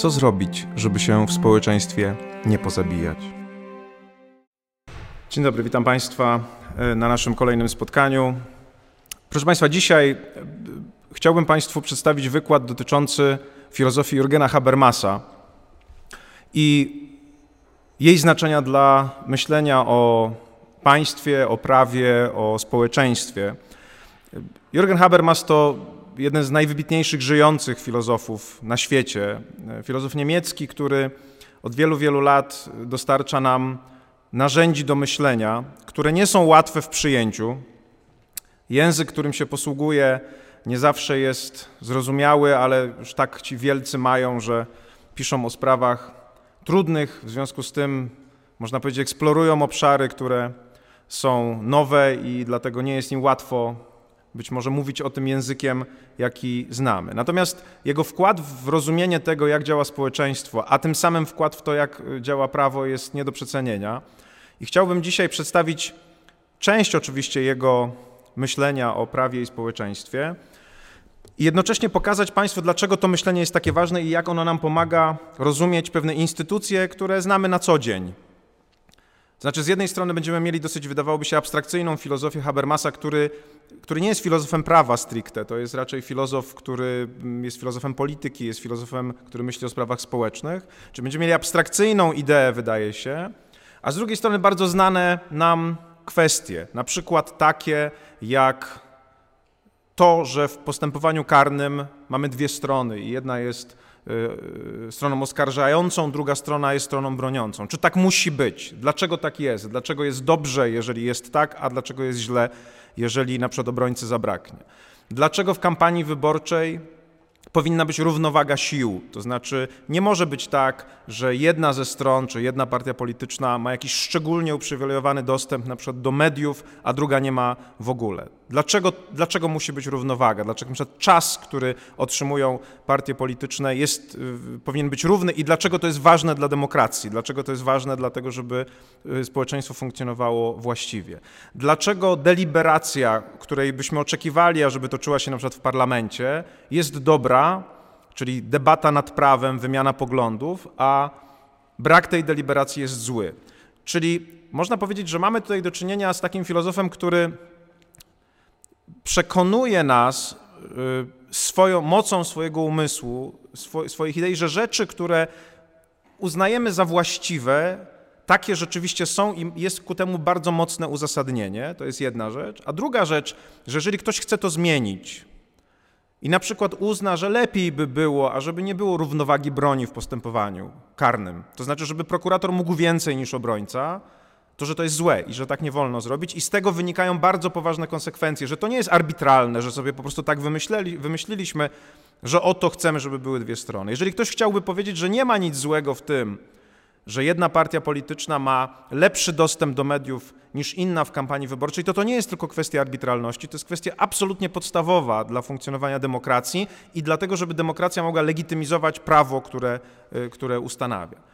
Co zrobić, żeby się w społeczeństwie nie pozabijać? Dzień dobry, witam Państwa e, na naszym kolejnym spotkaniu. Proszę Państwa, dzisiaj e, chciałbym Państwu przedstawić wykład dotyczący filozofii Jurgena Habermasa i jej znaczenia dla myślenia o państwie, o prawie, o społeczeństwie. Jürgen Habermas to jeden z najwybitniejszych żyjących filozofów na świecie. Filozof niemiecki, który od wielu, wielu lat dostarcza nam narzędzi do myślenia, które nie są łatwe w przyjęciu. Język, którym się posługuje, nie zawsze jest zrozumiały, ale już tak ci wielcy mają, że piszą o sprawach trudnych, w związku z tym, można powiedzieć, eksplorują obszary, które są nowe i dlatego nie jest im łatwo być może mówić o tym językiem, jaki znamy. Natomiast jego wkład w rozumienie tego, jak działa społeczeństwo, a tym samym wkład w to, jak działa prawo, jest nie do przecenienia. I chciałbym dzisiaj przedstawić część oczywiście jego myślenia o prawie i społeczeństwie i jednocześnie pokazać Państwu, dlaczego to myślenie jest takie ważne i jak ono nam pomaga rozumieć pewne instytucje, które znamy na co dzień. Znaczy, z jednej strony będziemy mieli dosyć, wydawałoby się, abstrakcyjną filozofię Habermasa, który, który nie jest filozofem prawa stricte, to jest raczej filozof, który jest filozofem polityki, jest filozofem, który myśli o sprawach społecznych. Czy będziemy mieli abstrakcyjną ideę, wydaje się, a z drugiej strony bardzo znane nam kwestie, na przykład takie jak to, że w postępowaniu karnym mamy dwie strony i jedna jest stroną oskarżającą, druga strona jest stroną broniącą. Czy tak musi być? Dlaczego tak jest? Dlaczego jest dobrze, jeżeli jest tak, a dlaczego jest źle, jeżeli na przykład obrońcy zabraknie? Dlaczego w kampanii wyborczej powinna być równowaga sił. To znaczy, nie może być tak, że jedna ze stron, czy jedna partia polityczna ma jakiś szczególnie uprzywilejowany dostęp na przykład do mediów, a druga nie ma w ogóle. Dlaczego, dlaczego musi być równowaga? Dlaczego na przykład czas, który otrzymują partie polityczne jest, y, powinien być równy i dlaczego to jest ważne dla demokracji? Dlaczego to jest ważne dlatego, żeby y, społeczeństwo funkcjonowało właściwie? Dlaczego deliberacja, której byśmy oczekiwali, ażeby toczyła się na przykład w parlamencie, jest dobra, czyli debata nad prawem, wymiana poglądów, a brak tej deliberacji jest zły? Czyli można powiedzieć, że mamy tutaj do czynienia z takim filozofem, który przekonuje nas y, swoją mocą swojego umysłu, swoich idei, że rzeczy, które uznajemy za właściwe, takie rzeczywiście są i jest ku temu bardzo mocne uzasadnienie, to jest jedna rzecz. A druga rzecz, że jeżeli ktoś chce to zmienić i na przykład uzna, że lepiej by było, ażeby nie było równowagi broni w postępowaniu karnym, to znaczy, żeby prokurator mógł więcej niż obrońca, to, że to jest złe i że tak nie wolno zrobić, i z tego wynikają bardzo poważne konsekwencje, że to nie jest arbitralne, że sobie po prostu tak wymyśleli, wymyśliliśmy, że oto chcemy, żeby były dwie strony. Jeżeli ktoś chciałby powiedzieć, że nie ma nic złego w tym, że jedna partia polityczna ma lepszy dostęp do mediów niż inna w kampanii wyborczej, to to nie jest tylko kwestia arbitralności, to jest kwestia absolutnie podstawowa dla funkcjonowania demokracji i dlatego, żeby demokracja mogła legitymizować prawo, które, y, które ustanawia.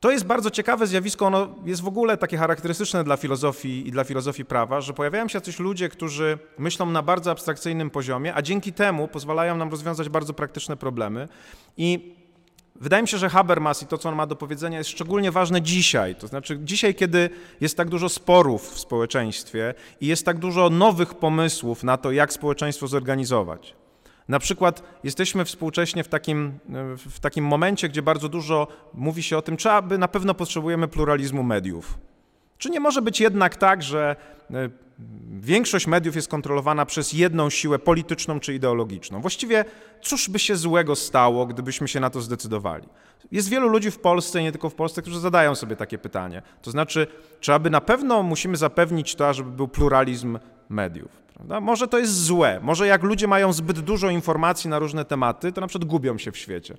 To jest bardzo ciekawe zjawisko, ono jest w ogóle takie charakterystyczne dla filozofii i dla filozofii prawa, że pojawiają się jacyś ludzie, którzy myślą na bardzo abstrakcyjnym poziomie, a dzięki temu pozwalają nam rozwiązać bardzo praktyczne problemy. I wydaje mi się, że Habermas i to, co on ma do powiedzenia, jest szczególnie ważne dzisiaj. To znaczy, dzisiaj, kiedy jest tak dużo sporów w społeczeństwie i jest tak dużo nowych pomysłów na to, jak społeczeństwo zorganizować. Na przykład jesteśmy współcześnie w takim, w takim momencie, gdzie bardzo dużo mówi się o tym, czy aby na pewno potrzebujemy pluralizmu mediów. Czy nie może być jednak tak, że e, większość mediów jest kontrolowana przez jedną siłę polityczną czy ideologiczną? Właściwie cóż by się złego stało, gdybyśmy się na to zdecydowali? Jest wielu ludzi w Polsce, nie tylko w Polsce, którzy zadają sobie takie pytanie. To znaczy, czy aby na pewno musimy zapewnić to, żeby był pluralizm mediów? Prawda? Może to jest złe, może jak ludzie mają zbyt dużo informacji na różne tematy, to na przykład gubią się w świecie.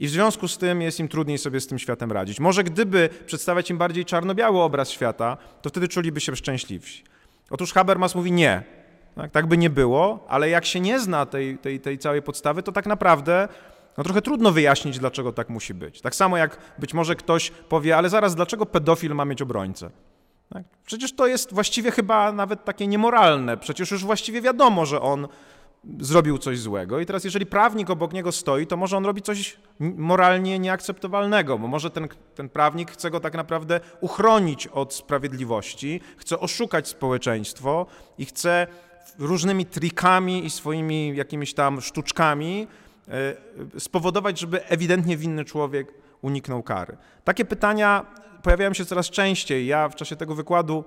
I w związku z tym jest im trudniej sobie z tym światem radzić. Może gdyby przedstawiać im bardziej czarno-biały obraz świata, to wtedy czuliby się szczęśliwsi. Otóż Habermas mówi nie. Tak, tak by nie było, ale jak się nie zna tej, tej, tej całej podstawy, to tak naprawdę no trochę trudno wyjaśnić, dlaczego tak musi być. Tak samo jak być może ktoś powie, ale zaraz, dlaczego pedofil ma mieć obrońcę? Tak? Przecież to jest właściwie chyba nawet takie niemoralne. Przecież już właściwie wiadomo, że on zrobił coś złego. I teraz, jeżeli prawnik obok niego stoi, to może on robi coś moralnie nieakceptowalnego, bo może ten, ten prawnik chce go tak naprawdę uchronić od sprawiedliwości, chce oszukać społeczeństwo i chce różnymi trikami i swoimi jakimiś tam sztuczkami e, spowodować, żeby ewidentnie winny człowiek uniknął kary. Takie pytania pojawiają się coraz częściej. Ja w czasie tego wykładu,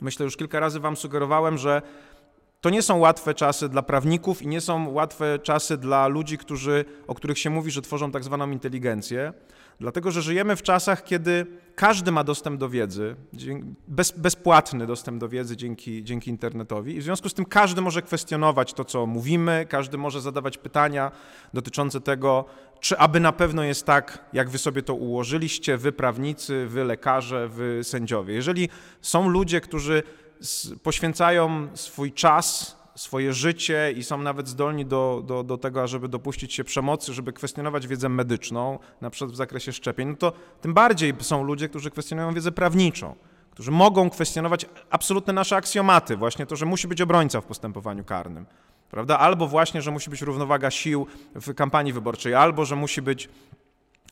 myślę, już kilka razy Wam sugerowałem, że to nie są łatwe czasy dla prawników i nie są łatwe czasy dla ludzi, którzy, o których się mówi, że tworzą tak zwaną inteligencję, dlatego że żyjemy w czasach, kiedy każdy ma dostęp do wiedzy, bez, bezpłatny dostęp do wiedzy dzięki, dzięki internetowi i w związku z tym każdy może kwestionować to, co mówimy, każdy może zadawać pytania dotyczące tego, czy aby na pewno jest tak, jak wy sobie to ułożyliście, wy prawnicy, wy lekarze, wy sędziowie. Jeżeli są ludzie, którzy poświęcają swój czas, swoje życie i są nawet zdolni do, do, do tego, żeby dopuścić się przemocy, żeby kwestionować wiedzę medyczną, na przykład w zakresie szczepień, no to tym bardziej są ludzie, którzy kwestionują wiedzę prawniczą, którzy mogą kwestionować absolutne nasze aksjomaty, właśnie to, że musi być obrońca w postępowaniu karnym. Prawda? Albo właśnie, że musi być równowaga sił w kampanii wyborczej, albo że musi być,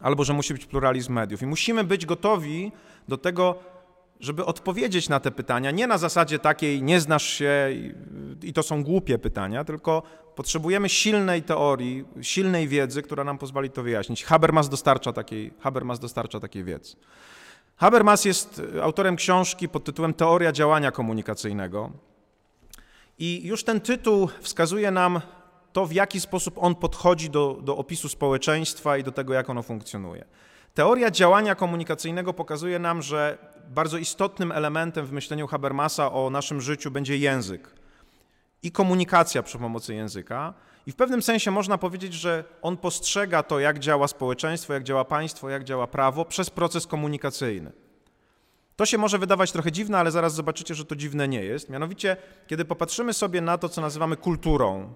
albo że musi być pluralizm mediów. I musimy być gotowi do tego, żeby odpowiedzieć na te pytania, nie na zasadzie takiej nie znasz się i to są głupie pytania, tylko potrzebujemy silnej teorii, silnej wiedzy, która nam pozwoli to wyjaśnić. Habermas dostarcza takiej, Habermas dostarcza takiej wiedzy. Habermas jest autorem książki pod tytułem Teoria działania komunikacyjnego. I już ten tytuł wskazuje nam to, w jaki sposób on podchodzi do, do opisu społeczeństwa i do tego, jak ono funkcjonuje. Teoria działania komunikacyjnego pokazuje nam, że bardzo istotnym elementem w myśleniu Habermasa o naszym życiu będzie język i komunikacja przy pomocy języka. I w pewnym sensie można powiedzieć, że on postrzega to, jak działa społeczeństwo, jak działa państwo, jak działa prawo przez proces komunikacyjny. To się może wydawać trochę dziwne, ale zaraz zobaczycie, że to dziwne nie jest. Mianowicie, kiedy popatrzymy sobie na to, co nazywamy kulturą,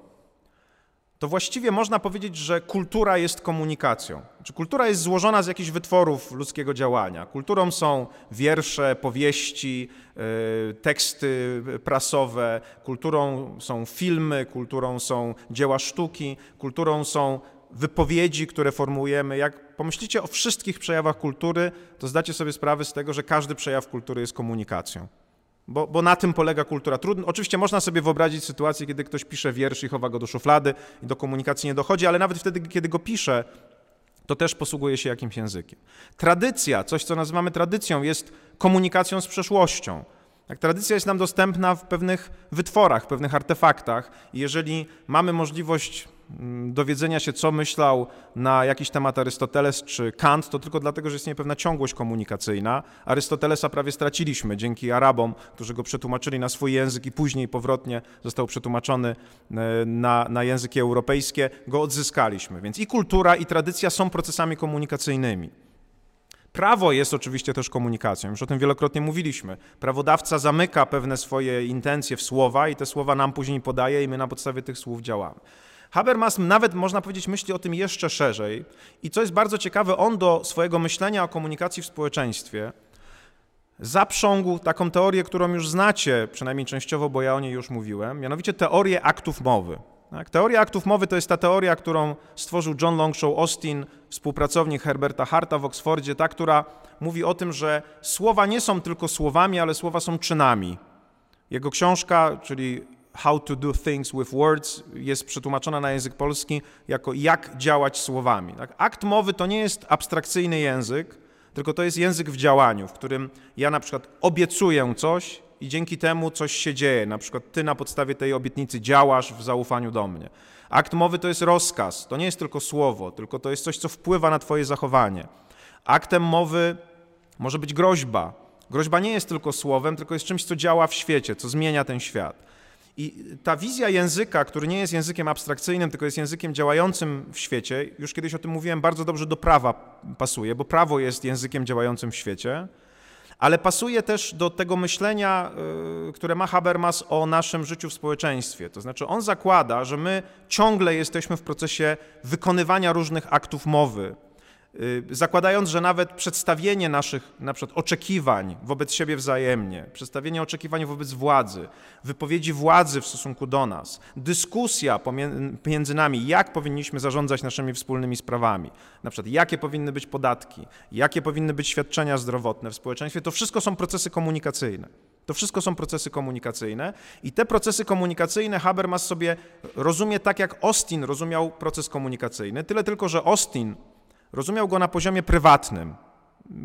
to właściwie można powiedzieć, że kultura jest komunikacją. Znaczy, kultura jest złożona z jakichś wytworów ludzkiego działania. Kulturą są wiersze, powieści, e, teksty prasowe, kulturą są filmy, kulturą są dzieła sztuki, kulturą są wypowiedzi, które formułujemy. Jak pomyślicie o wszystkich przejawach kultury, to zdacie sobie sprawę z tego, że każdy przejaw kultury jest komunikacją. Bo, bo, na tym polega kultura. Trudno, oczywiście można sobie wyobrazić sytuację, kiedy ktoś pisze wiersz i chowa go do szuflady i do komunikacji nie dochodzi, ale nawet wtedy, kiedy go pisze, to też posługuje się jakimś językiem. Tradycja, coś co nazywamy tradycją, jest komunikacją z przeszłością. Tak, tradycja jest nam dostępna w pewnych wytworach, w pewnych artefaktach. I jeżeli mamy możliwość mm, dowiedzenia się, co myślał na jakiś temat Arystoteles czy Kant, to tylko dlatego, że istnieje pewna ciągłość komunikacyjna. Arystotelesa prawie straciliśmy dzięki Arabom, którzy go przetłumaczyli na swój język i później powrotnie został przetłumaczony e, na, na języki europejskie, go odzyskaliśmy. Więc i kultura, i tradycja są procesami komunikacyjnymi. Prawo jest oczywiście też komunikacją, już o tym wielokrotnie mówiliśmy. Prawodawca zamyka pewne swoje intencje w słowa i te słowa nam później podaje i my na podstawie tych słów działamy. Habermas nawet, można powiedzieć, myśli o tym jeszcze szerzej i co jest bardzo ciekawe, on do swojego myślenia o komunikacji w społeczeństwie zaprzągł taką teorię, którą już znacie, przynajmniej częściowo, bo ja o niej już mówiłem, mianowicie teorię aktów mowy. Tak? Teoria aktów mowy to jest ta teoria, którą stworzył John Longshaw Austin, współpracownik Herberta Harta w Oksfordzie, ta, która mówi o tym, że słowa nie są tylko słowami, ale słowa są czynami. Jego książka, czyli How to do things with words, jest przetłumaczona na język polski jako jak działać słowami. Tak? Akt mowy to nie jest abstrakcyjny język, tylko to jest język w działaniu, w którym ja na przykład obiecuję coś i dzięki temu coś się dzieje. Na przykład ty na podstawie tej obietnicy działasz w zaufaniu do mnie. Akt mowy to jest rozkaz, to nie jest tylko słowo, tylko to jest coś, co wpływa na twoje zachowanie. Aktem mowy może być groźba. Groźba nie jest tylko słowem, tylko jest czymś, co działa w świecie, co zmienia ten świat. I ta wizja języka, który nie jest językiem abstrakcyjnym, tylko jest językiem działającym w świecie, już kiedyś o tym mówiłem, bardzo dobrze do prawa pasuje, bo prawo jest językiem działającym w świecie ale pasuje też do tego myślenia, y, które ma Habermas o naszym życiu w społeczeństwie. To znaczy, on zakłada, że my ciągle jesteśmy w procesie wykonywania różnych aktów mowy, zakładając, że nawet przedstawienie naszych na przykład oczekiwań wobec siebie wzajemnie, przedstawienie oczekiwań wobec władzy, wypowiedzi władzy w stosunku do nas, dyskusja pomiędzy nami, jak powinniśmy zarządzać naszymi wspólnymi sprawami, na przykład jakie powinny być podatki, jakie powinny być świadczenia zdrowotne w społeczeństwie, to wszystko są procesy komunikacyjne. To wszystko są procesy komunikacyjne i te procesy komunikacyjne Habermas sobie rozumie tak, jak Austin rozumiał proces komunikacyjny, tyle tylko, że Austin Rozumiał go na poziomie prywatnym.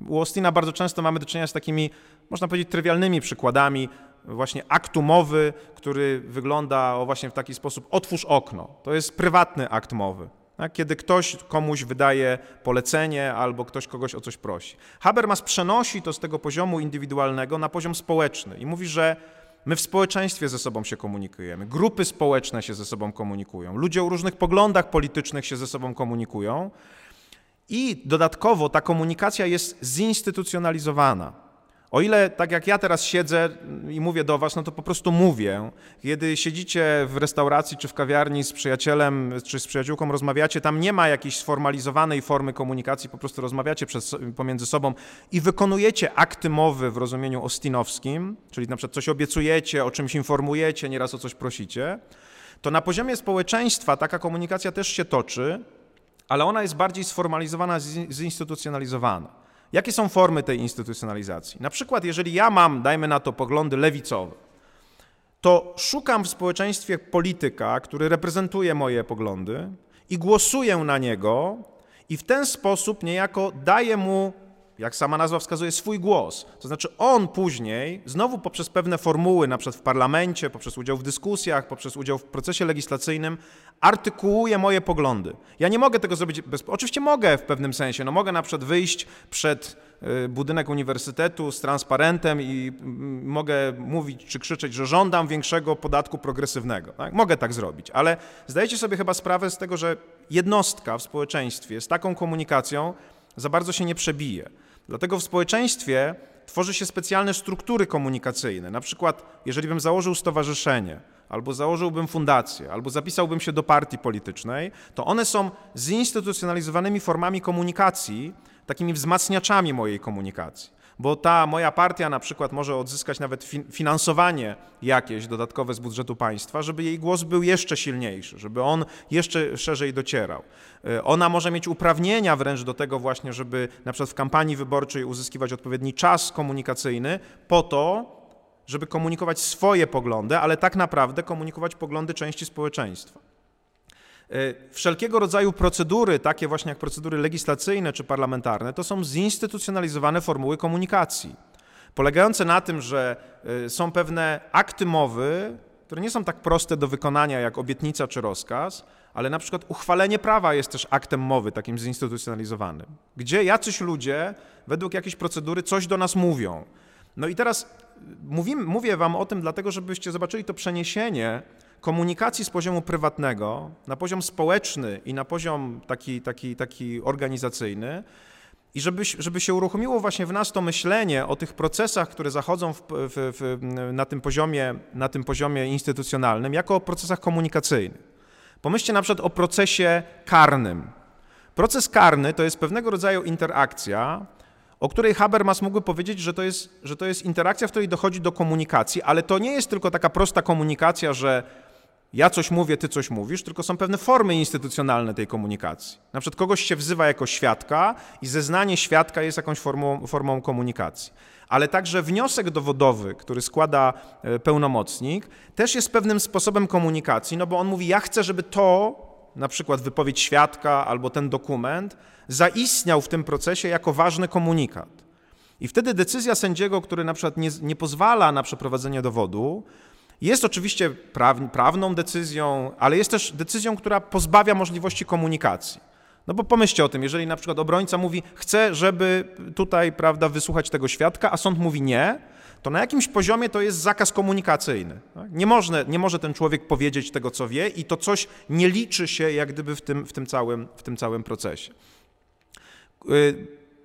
U Austina bardzo często mamy do czynienia z takimi, można powiedzieć, trywialnymi przykładami właśnie aktu mowy, który wygląda właśnie w taki sposób otwórz okno. To jest prywatny akt mowy. Tak? Kiedy ktoś komuś wydaje polecenie albo ktoś kogoś o coś prosi. Habermas przenosi to z tego poziomu indywidualnego na poziom społeczny i mówi, że my w społeczeństwie ze sobą się komunikujemy, grupy społeczne się ze sobą komunikują, ludzie o różnych poglądach politycznych się ze sobą komunikują i dodatkowo ta komunikacja jest zinstytucjonalizowana. O ile, tak jak ja teraz siedzę i mówię do Was, no to po prostu mówię. Kiedy siedzicie w restauracji czy w kawiarni z przyjacielem czy z przyjaciółką, rozmawiacie, tam nie ma jakiejś sformalizowanej formy komunikacji, po prostu rozmawiacie przez, pomiędzy sobą i wykonujecie akty mowy w rozumieniu ostinowskim, czyli na przykład coś obiecujecie, o czymś informujecie, nieraz o coś prosicie, to na poziomie społeczeństwa taka komunikacja też się toczy, ale ona jest bardziej sformalizowana, zinstytucjonalizowana. Jakie są formy tej instytucjonalizacji? Na przykład, jeżeli ja mam, dajmy na to, poglądy lewicowe, to szukam w społeczeństwie polityka, który reprezentuje moje poglądy i głosuję na niego, i w ten sposób niejako daję mu jak sama nazwa wskazuje, swój głos. To znaczy on później, znowu poprzez pewne formuły, na przykład w parlamencie, poprzez udział w dyskusjach, poprzez udział w procesie legislacyjnym, artykułuje moje poglądy. Ja nie mogę tego zrobić bez... Oczywiście mogę w pewnym sensie. No mogę na przykład wyjść przed y, budynek uniwersytetu z transparentem i mm, mogę mówić czy krzyczeć, że żądam większego podatku progresywnego. Tak? Mogę tak zrobić, ale zdajecie sobie chyba sprawę z tego, że jednostka w społeczeństwie z taką komunikacją za bardzo się nie przebije. Dlatego w społeczeństwie tworzy się specjalne struktury komunikacyjne. Na przykład, jeżeli bym założył stowarzyszenie, albo założyłbym fundację, albo zapisałbym się do partii politycznej, to one są zinstytucjonalizowanymi formami komunikacji, takimi wzmacniaczami mojej komunikacji bo ta moja partia na przykład może odzyskać nawet finansowanie jakieś dodatkowe z budżetu państwa, żeby jej głos był jeszcze silniejszy, żeby on jeszcze szerzej docierał. E, ona może mieć uprawnienia wręcz do tego właśnie, żeby na przykład w kampanii wyborczej uzyskiwać odpowiedni czas komunikacyjny po to, żeby komunikować swoje poglądy, ale tak naprawdę komunikować poglądy części społeczeństwa. E, wszelkiego rodzaju procedury, takie właśnie jak procedury legislacyjne czy parlamentarne, to są zinstytucjonalizowane formuły komunikacji, polegające na tym, że e, są pewne akty mowy, które nie są tak proste do wykonania jak obietnica czy rozkaz, ale na przykład uchwalenie prawa jest też aktem mowy, takim zinstytucjonalizowanym, gdzie jacyś ludzie według jakiejś procedury coś do nas mówią. No i teraz mówimy, mówię wam o tym dlatego, żebyście zobaczyli to przeniesienie komunikacji z poziomu prywatnego na poziom społeczny i na poziom taki, taki, taki organizacyjny, i żeby, żeby się uruchomiło właśnie w nas to myślenie o tych procesach, które zachodzą w, w, w, na, tym poziomie, na tym poziomie instytucjonalnym, jako o procesach komunikacyjnych. Pomyślcie na przykład o procesie karnym. Proces karny to jest pewnego rodzaju interakcja, o której Habermas mógłby powiedzieć, że to, jest, że to jest interakcja, w której dochodzi do komunikacji, ale to nie jest tylko taka prosta komunikacja, że ja coś mówię, ty coś mówisz, tylko są pewne formy instytucjonalne tej komunikacji. Na przykład kogoś się wzywa jako świadka i zeznanie świadka jest jakąś formą, formą komunikacji. Ale także wniosek dowodowy, który składa e, pełnomocnik, też jest pewnym sposobem komunikacji, no bo on mówi, ja chcę, żeby to, na przykład wypowiedź świadka albo ten dokument, zaistniał w tym procesie jako ważny komunikat. I wtedy decyzja sędziego, który na przykład nie, nie pozwala na przeprowadzenie dowodu, jest oczywiście prawną decyzją, ale jest też decyzją, która pozbawia możliwości komunikacji. No bo pomyślcie o tym, jeżeli na przykład obrońca mówi, chce, żeby tutaj, prawda, wysłuchać tego świadka, a sąd mówi nie, to na jakimś poziomie to jest zakaz komunikacyjny. Tak? Nie, można, nie może ten człowiek powiedzieć tego, co wie i to coś nie liczy się jak gdyby w tym, w tym, całym, w tym całym procesie.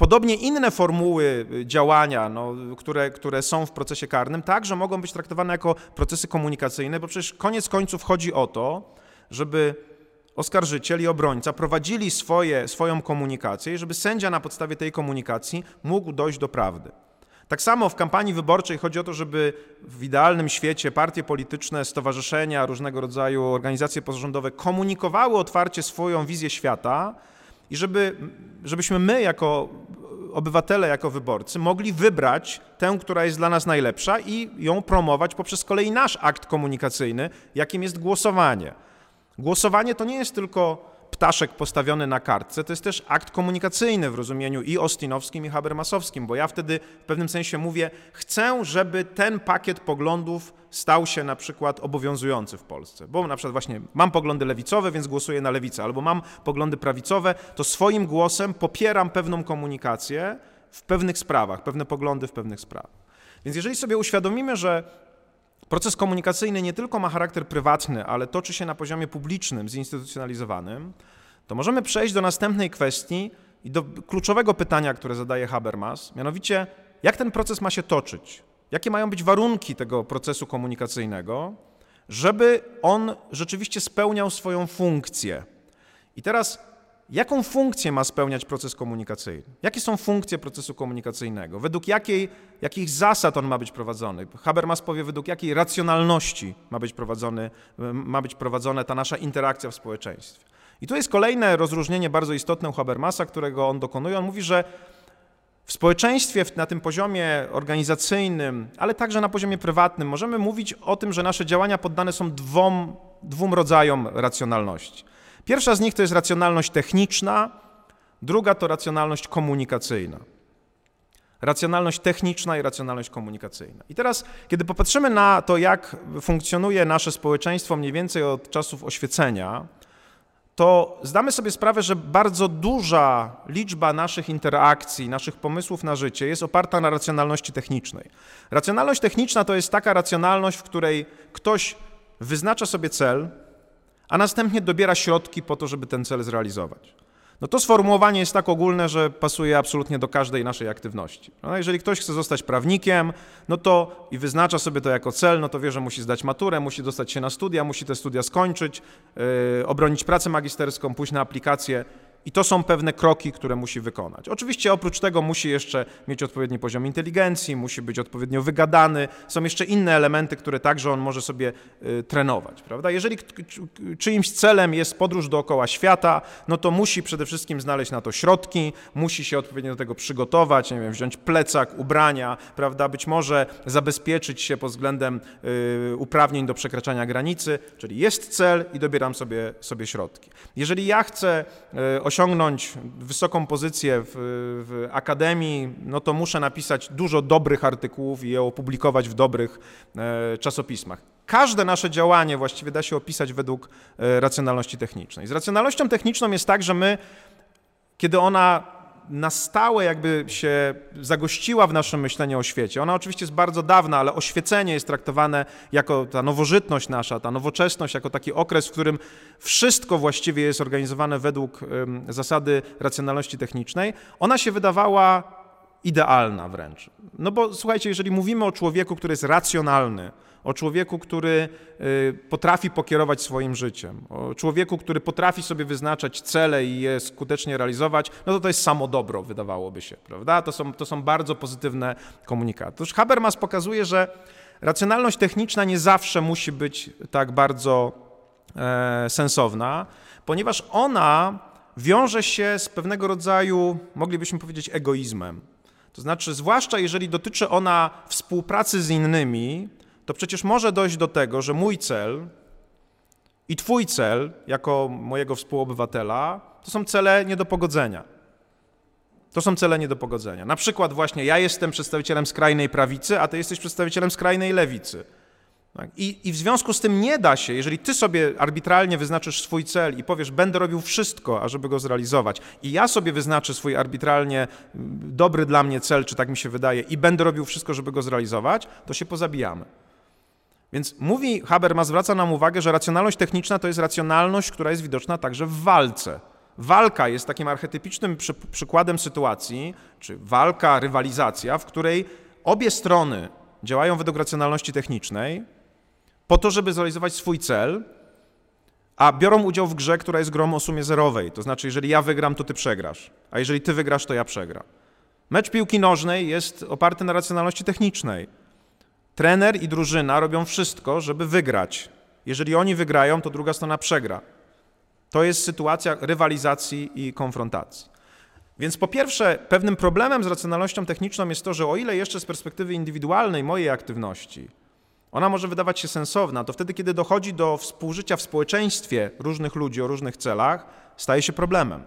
Podobnie inne formuły y, działania, no, które, które są w procesie karnym, także mogą być traktowane jako procesy komunikacyjne, bo przecież koniec końców chodzi o to, żeby oskarżyciel i obrońca prowadzili swoje, swoją komunikację i żeby sędzia na podstawie tej komunikacji mógł dojść do prawdy. Tak samo w kampanii wyborczej chodzi o to, żeby w idealnym świecie partie polityczne, stowarzyszenia, różnego rodzaju organizacje pozarządowe komunikowały otwarcie swoją wizję świata i żeby, żebyśmy my jako obywatele, jako wyborcy mogli wybrać tę, która jest dla nas najlepsza i ją promować poprzez kolei nasz akt komunikacyjny, jakim jest głosowanie. Głosowanie to nie jest tylko ptaszek postawiony na kartce, to jest też akt komunikacyjny w rozumieniu i ostinowskim, i habermasowskim, bo ja wtedy w pewnym sensie mówię, chcę, żeby ten pakiet poglądów stał się na przykład obowiązujący w Polsce. Bo na przykład właśnie mam poglądy lewicowe, więc głosuję na lewicę, albo mam poglądy prawicowe, to swoim głosem popieram pewną komunikację w pewnych sprawach, pewne poglądy w pewnych sprawach. Więc jeżeli sobie uświadomimy, że Proces komunikacyjny nie tylko ma charakter prywatny, ale toczy się na poziomie publicznym, zinstytucjonalizowanym, to możemy przejść do następnej kwestii i do kluczowego pytania, które zadaje Habermas, mianowicie jak ten proces ma się toczyć, jakie mają być warunki tego procesu komunikacyjnego, żeby on rzeczywiście spełniał swoją funkcję. I teraz Jaką funkcję ma spełniać proces komunikacyjny? Jakie są funkcje procesu komunikacyjnego? Według jakiej, jakich zasad on ma być prowadzony? Habermas powie, według jakiej racjonalności ma być, prowadzony, ma być prowadzona ta nasza interakcja w społeczeństwie. I tu jest kolejne rozróżnienie bardzo istotne u Habermasa, którego on dokonuje. On mówi, że w społeczeństwie na tym poziomie organizacyjnym, ale także na poziomie prywatnym, możemy mówić o tym, że nasze działania poddane są dwom, dwóm rodzajom racjonalności. Pierwsza z nich to jest racjonalność techniczna, druga to racjonalność komunikacyjna. Racjonalność techniczna i racjonalność komunikacyjna. I teraz, kiedy popatrzymy na to, jak funkcjonuje nasze społeczeństwo mniej więcej od czasów oświecenia, to zdamy sobie sprawę, że bardzo duża liczba naszych interakcji, naszych pomysłów na życie jest oparta na racjonalności technicznej. Racjonalność techniczna to jest taka racjonalność, w której ktoś wyznacza sobie cel, a następnie dobiera środki po to, żeby ten cel zrealizować. No to sformułowanie jest tak ogólne, że pasuje absolutnie do każdej naszej aktywności. No jeżeli ktoś chce zostać prawnikiem, no to i wyznacza sobie to jako cel, no to wie, że musi zdać maturę, musi dostać się na studia, musi te studia skończyć, yy, obronić pracę magisterską, pójść na aplikację i to są pewne kroki, które musi wykonać. Oczywiście oprócz tego musi jeszcze mieć odpowiedni poziom inteligencji, musi być odpowiednio wygadany. Są jeszcze inne elementy, które także on może sobie y, trenować. Prawda? Jeżeli czyimś celem jest podróż dookoła świata, no to musi przede wszystkim znaleźć na to środki, musi się odpowiednio do tego przygotować, nie wiem, wziąć plecak, ubrania, prawda? być może zabezpieczyć się pod względem y, uprawnień do przekraczania granicy, czyli jest cel i dobieram sobie, sobie środki. Jeżeli ja chcę y, osiągnąć wysoką pozycję w, w, akademii, no to muszę napisać dużo dobrych artykułów i je opublikować w dobrych e, czasopismach. Każde nasze działanie właściwie da się opisać według e, racjonalności technicznej. Z racjonalnością techniczną jest tak, że my, kiedy ona na stałe jakby się zagościła w naszym myśleniu o świecie. Ona oczywiście jest bardzo dawna, ale oświecenie jest traktowane jako ta nowożytność nasza, ta nowoczesność, jako taki okres, w którym wszystko właściwie jest organizowane według zasady racjonalności technicznej. Ona się wydawała idealna wręcz. No bo słuchajcie, jeżeli mówimy o człowieku, który jest racjonalny, o człowieku, który y, potrafi pokierować swoim życiem, o człowieku, który potrafi sobie wyznaczać cele i je skutecznie realizować, no to to jest samo dobro, wydawałoby się, prawda? To są, to są bardzo pozytywne komunikaty. Otóż Habermas pokazuje, że racjonalność techniczna nie zawsze musi być tak bardzo e, sensowna, ponieważ ona wiąże się z pewnego rodzaju, moglibyśmy powiedzieć, egoizmem. To znaczy, zwłaszcza jeżeli dotyczy ona współpracy z innymi, to przecież może dojść do tego, że mój cel i Twój cel, jako mojego współobywatela, to są cele nie do pogodzenia. To są cele nie do pogodzenia. Na przykład, właśnie ja jestem przedstawicielem skrajnej prawicy, a Ty jesteś przedstawicielem skrajnej lewicy. Tak? I, I, w związku z tym nie da się, jeżeli ty sobie arbitralnie wyznaczysz swój cel i powiesz, będę robił wszystko, ażeby go zrealizować, i ja sobie wyznaczę swój arbitralnie mm, dobry dla mnie cel, czy tak mi się wydaje, i będę robił wszystko, żeby go zrealizować, to się pozabijamy. Więc mówi Habermas, zwraca nam uwagę, że racjonalność techniczna to jest racjonalność, która jest widoczna także w walce. Walka jest takim archetypicznym przy, przykładem sytuacji, czy walka, rywalizacja, w której obie strony działają według racjonalności technicznej po to, żeby zrealizować swój cel, a biorą udział w grze, która jest grą o sumie zerowej. To znaczy, jeżeli ja wygram, to ty przegrasz, a jeżeli ty wygrasz, to ja przegram. Mecz piłki nożnej jest oparty na racjonalności technicznej. Trener i drużyna robią wszystko, żeby wygrać. Jeżeli oni wygrają, to druga strona przegra. To jest sytuacja rywalizacji i konfrontacji. Więc po pierwsze, pewnym problemem z racjonalnością techniczną jest to, że o ile jeszcze z perspektywy indywidualnej mojej aktywności ona może wydawać się sensowna, to wtedy, kiedy dochodzi do współżycia w społeczeństwie różnych ludzi o różnych celach, staje się problemem.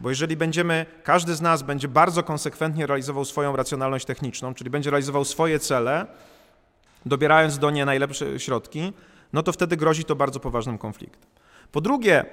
Bo jeżeli będziemy, każdy z nas będzie bardzo konsekwentnie realizował swoją racjonalność techniczną, czyli będzie realizował swoje cele, dobierając do nie najlepsze środki, no to wtedy grozi to bardzo poważnym konfliktem. Po drugie,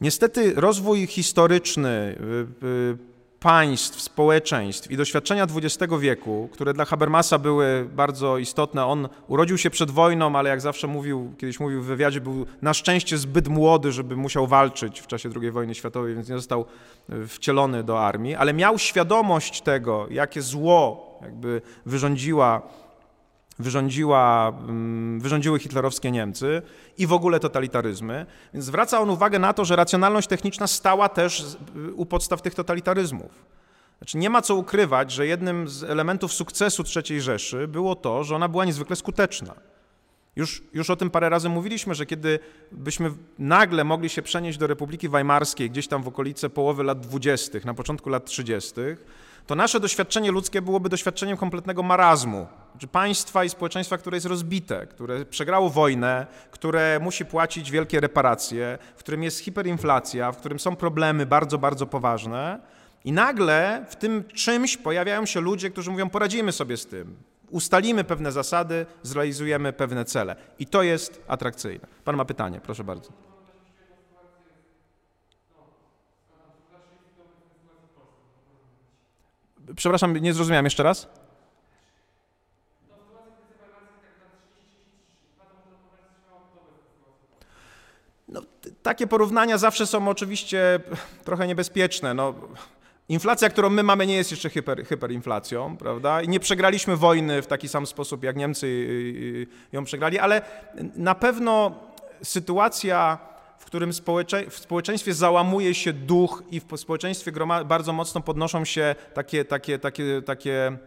niestety rozwój historyczny y, y, państw, społeczeństw i doświadczenia XX wieku, które dla Habermasa były bardzo istotne. On urodził się przed wojną, ale jak zawsze mówił, kiedyś mówił w wywiadzie, był na szczęście zbyt młody, żeby musiał walczyć w czasie II wojny światowej, więc nie został y, wcielony do armii, ale miał świadomość tego, jakie zło jakby wyrządziła wyrządziła, mm, wyrządziły hitlerowskie Niemcy i w ogóle totalitaryzmy. Więc zwraca on uwagę na to, że racjonalność techniczna stała też u podstaw tych totalitaryzmów. Znaczy nie ma co ukrywać, że jednym z elementów sukcesu III Rzeszy było to, że ona była niezwykle skuteczna. Już, już o tym parę razy mówiliśmy, że kiedy byśmy nagle mogli się przenieść do Republiki Weimarskiej, gdzieś tam w okolice połowy lat dwudziestych, na początku lat trzydziestych, to nasze doświadczenie ludzkie byłoby doświadczeniem kompletnego marazmu. Znaczy państwa i społeczeństwa, które jest rozbite, które przegrało wojnę, które musi płacić wielkie reparacje, w którym jest hiperinflacja, w którym są problemy bardzo, bardzo poważne. I nagle w tym czymś pojawiają się ludzie, którzy mówią: poradzimy sobie z tym, ustalimy pewne zasady, zrealizujemy pewne cele. I to jest atrakcyjne. Pan ma pytanie, proszę bardzo. Przepraszam, nie zrozumiałem jeszcze raz. No, takie porównania zawsze są oczywiście trochę niebezpieczne. No, inflacja, którą my mamy, nie jest jeszcze hyperinflacją, prawda? I nie przegraliśmy wojny w taki sam sposób, jak Niemcy y, y, ją przegrali, ale na pewno sytuacja w którym społecze w społeczeństwie załamuje się duch i w społeczeństwie bardzo mocno podnoszą się takie, takie, takie, takie,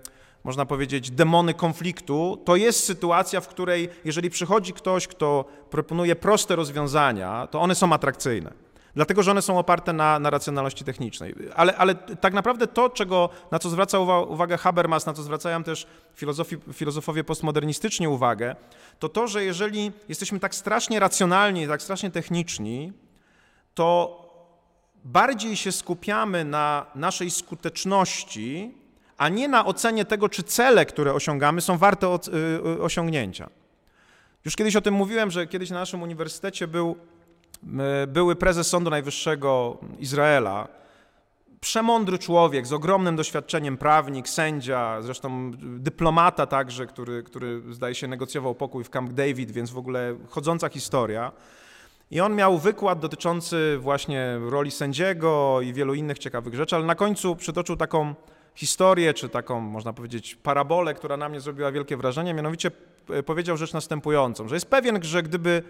można powiedzieć, demony konfliktu, to jest sytuacja, w której jeżeli przychodzi ktoś, kto proponuje proste rozwiązania, to one są atrakcyjne. Dlatego, że one są oparte na, na racjonalności technicznej. Ale, ale tak naprawdę to, czego, na co zwraca uwagę Habermas, na co zwracają też filozofi, filozofowie postmodernistyczni uwagę, to to, że jeżeli jesteśmy tak strasznie racjonalni, tak strasznie techniczni, to bardziej się skupiamy na naszej skuteczności, a nie na ocenie tego, czy cele, które osiągamy, są warte y, y, osiągnięcia. Już kiedyś o tym mówiłem, że kiedyś na naszym uniwersytecie był były prezes Sądu Najwyższego Izraela, przemądry człowiek z ogromnym doświadczeniem, prawnik, sędzia, zresztą dyplomata także, który, który zdaje się negocjował pokój w Camp David, więc w ogóle chodząca historia. I on miał wykład dotyczący właśnie roli sędziego i wielu innych ciekawych rzeczy, ale na końcu przytoczył taką historię, czy taką, można powiedzieć, parabolę, która na mnie zrobiła wielkie wrażenie. Mianowicie e, powiedział rzecz następującą, że jest pewien, że gdyby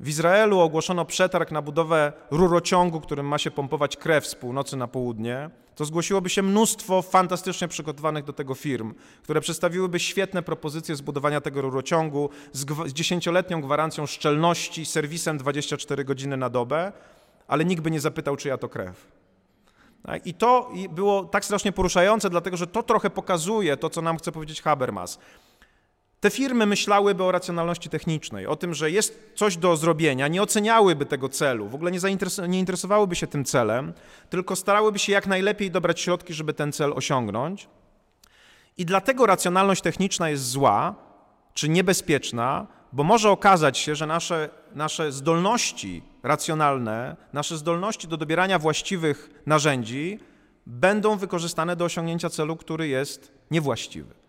w Izraelu ogłoszono przetarg na budowę rurociągu, którym ma się pompować krew z północy na południe. To zgłosiłoby się mnóstwo fantastycznie przygotowanych do tego firm, które przedstawiłyby świetne propozycje zbudowania tego rurociągu z dziesięcioletnią gwarancją szczelności, serwisem 24 godziny na dobę, ale nikt by nie zapytał, czyja to krew. I to było tak strasznie poruszające, dlatego że to trochę pokazuje to, co nam chce powiedzieć Habermas. Te firmy myślałyby o racjonalności technicznej, o tym, że jest coś do zrobienia, nie oceniałyby tego celu, w ogóle nie, nie interesowałyby się tym celem, tylko starałyby się jak najlepiej dobrać środki, żeby ten cel osiągnąć. I dlatego racjonalność techniczna jest zła czy niebezpieczna, bo może okazać się, że nasze, nasze zdolności racjonalne, nasze zdolności do dobierania właściwych narzędzi będą wykorzystane do osiągnięcia celu, który jest niewłaściwy.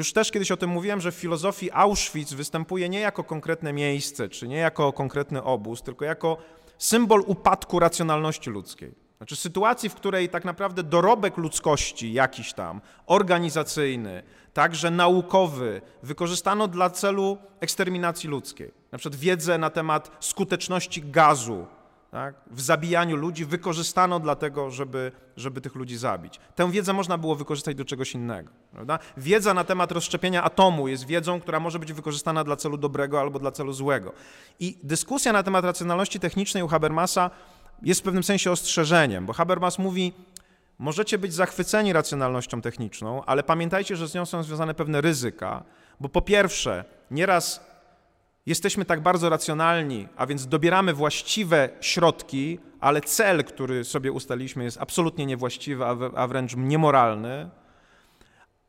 Już też kiedyś o tym mówiłem, że w filozofii Auschwitz występuje nie jako konkretne miejsce, czy nie jako konkretny obóz, tylko jako symbol upadku racjonalności ludzkiej. Znaczy sytuacji, w której tak naprawdę dorobek ludzkości jakiś tam, organizacyjny, także naukowy, wykorzystano dla celu eksterminacji ludzkiej. Na przykład wiedzę na temat skuteczności gazu tak, w zabijaniu ludzi wykorzystano dlatego, żeby, żeby tych ludzi zabić. Tę wiedzę można było wykorzystać do czegoś innego. Prawda? Wiedza na temat rozszczepienia atomu jest wiedzą, która może być wykorzystana dla celu dobrego albo dla celu złego. I dyskusja na temat racjonalności technicznej u Habermasa jest w pewnym sensie ostrzeżeniem, bo Habermas mówi, możecie być zachwyceni racjonalnością techniczną, ale pamiętajcie, że z nią są związane pewne ryzyka, bo po pierwsze, nieraz jesteśmy tak bardzo racjonalni, a więc dobieramy właściwe środki, ale cel, który sobie ustaliliśmy, jest absolutnie niewłaściwy, a wręcz niemoralny.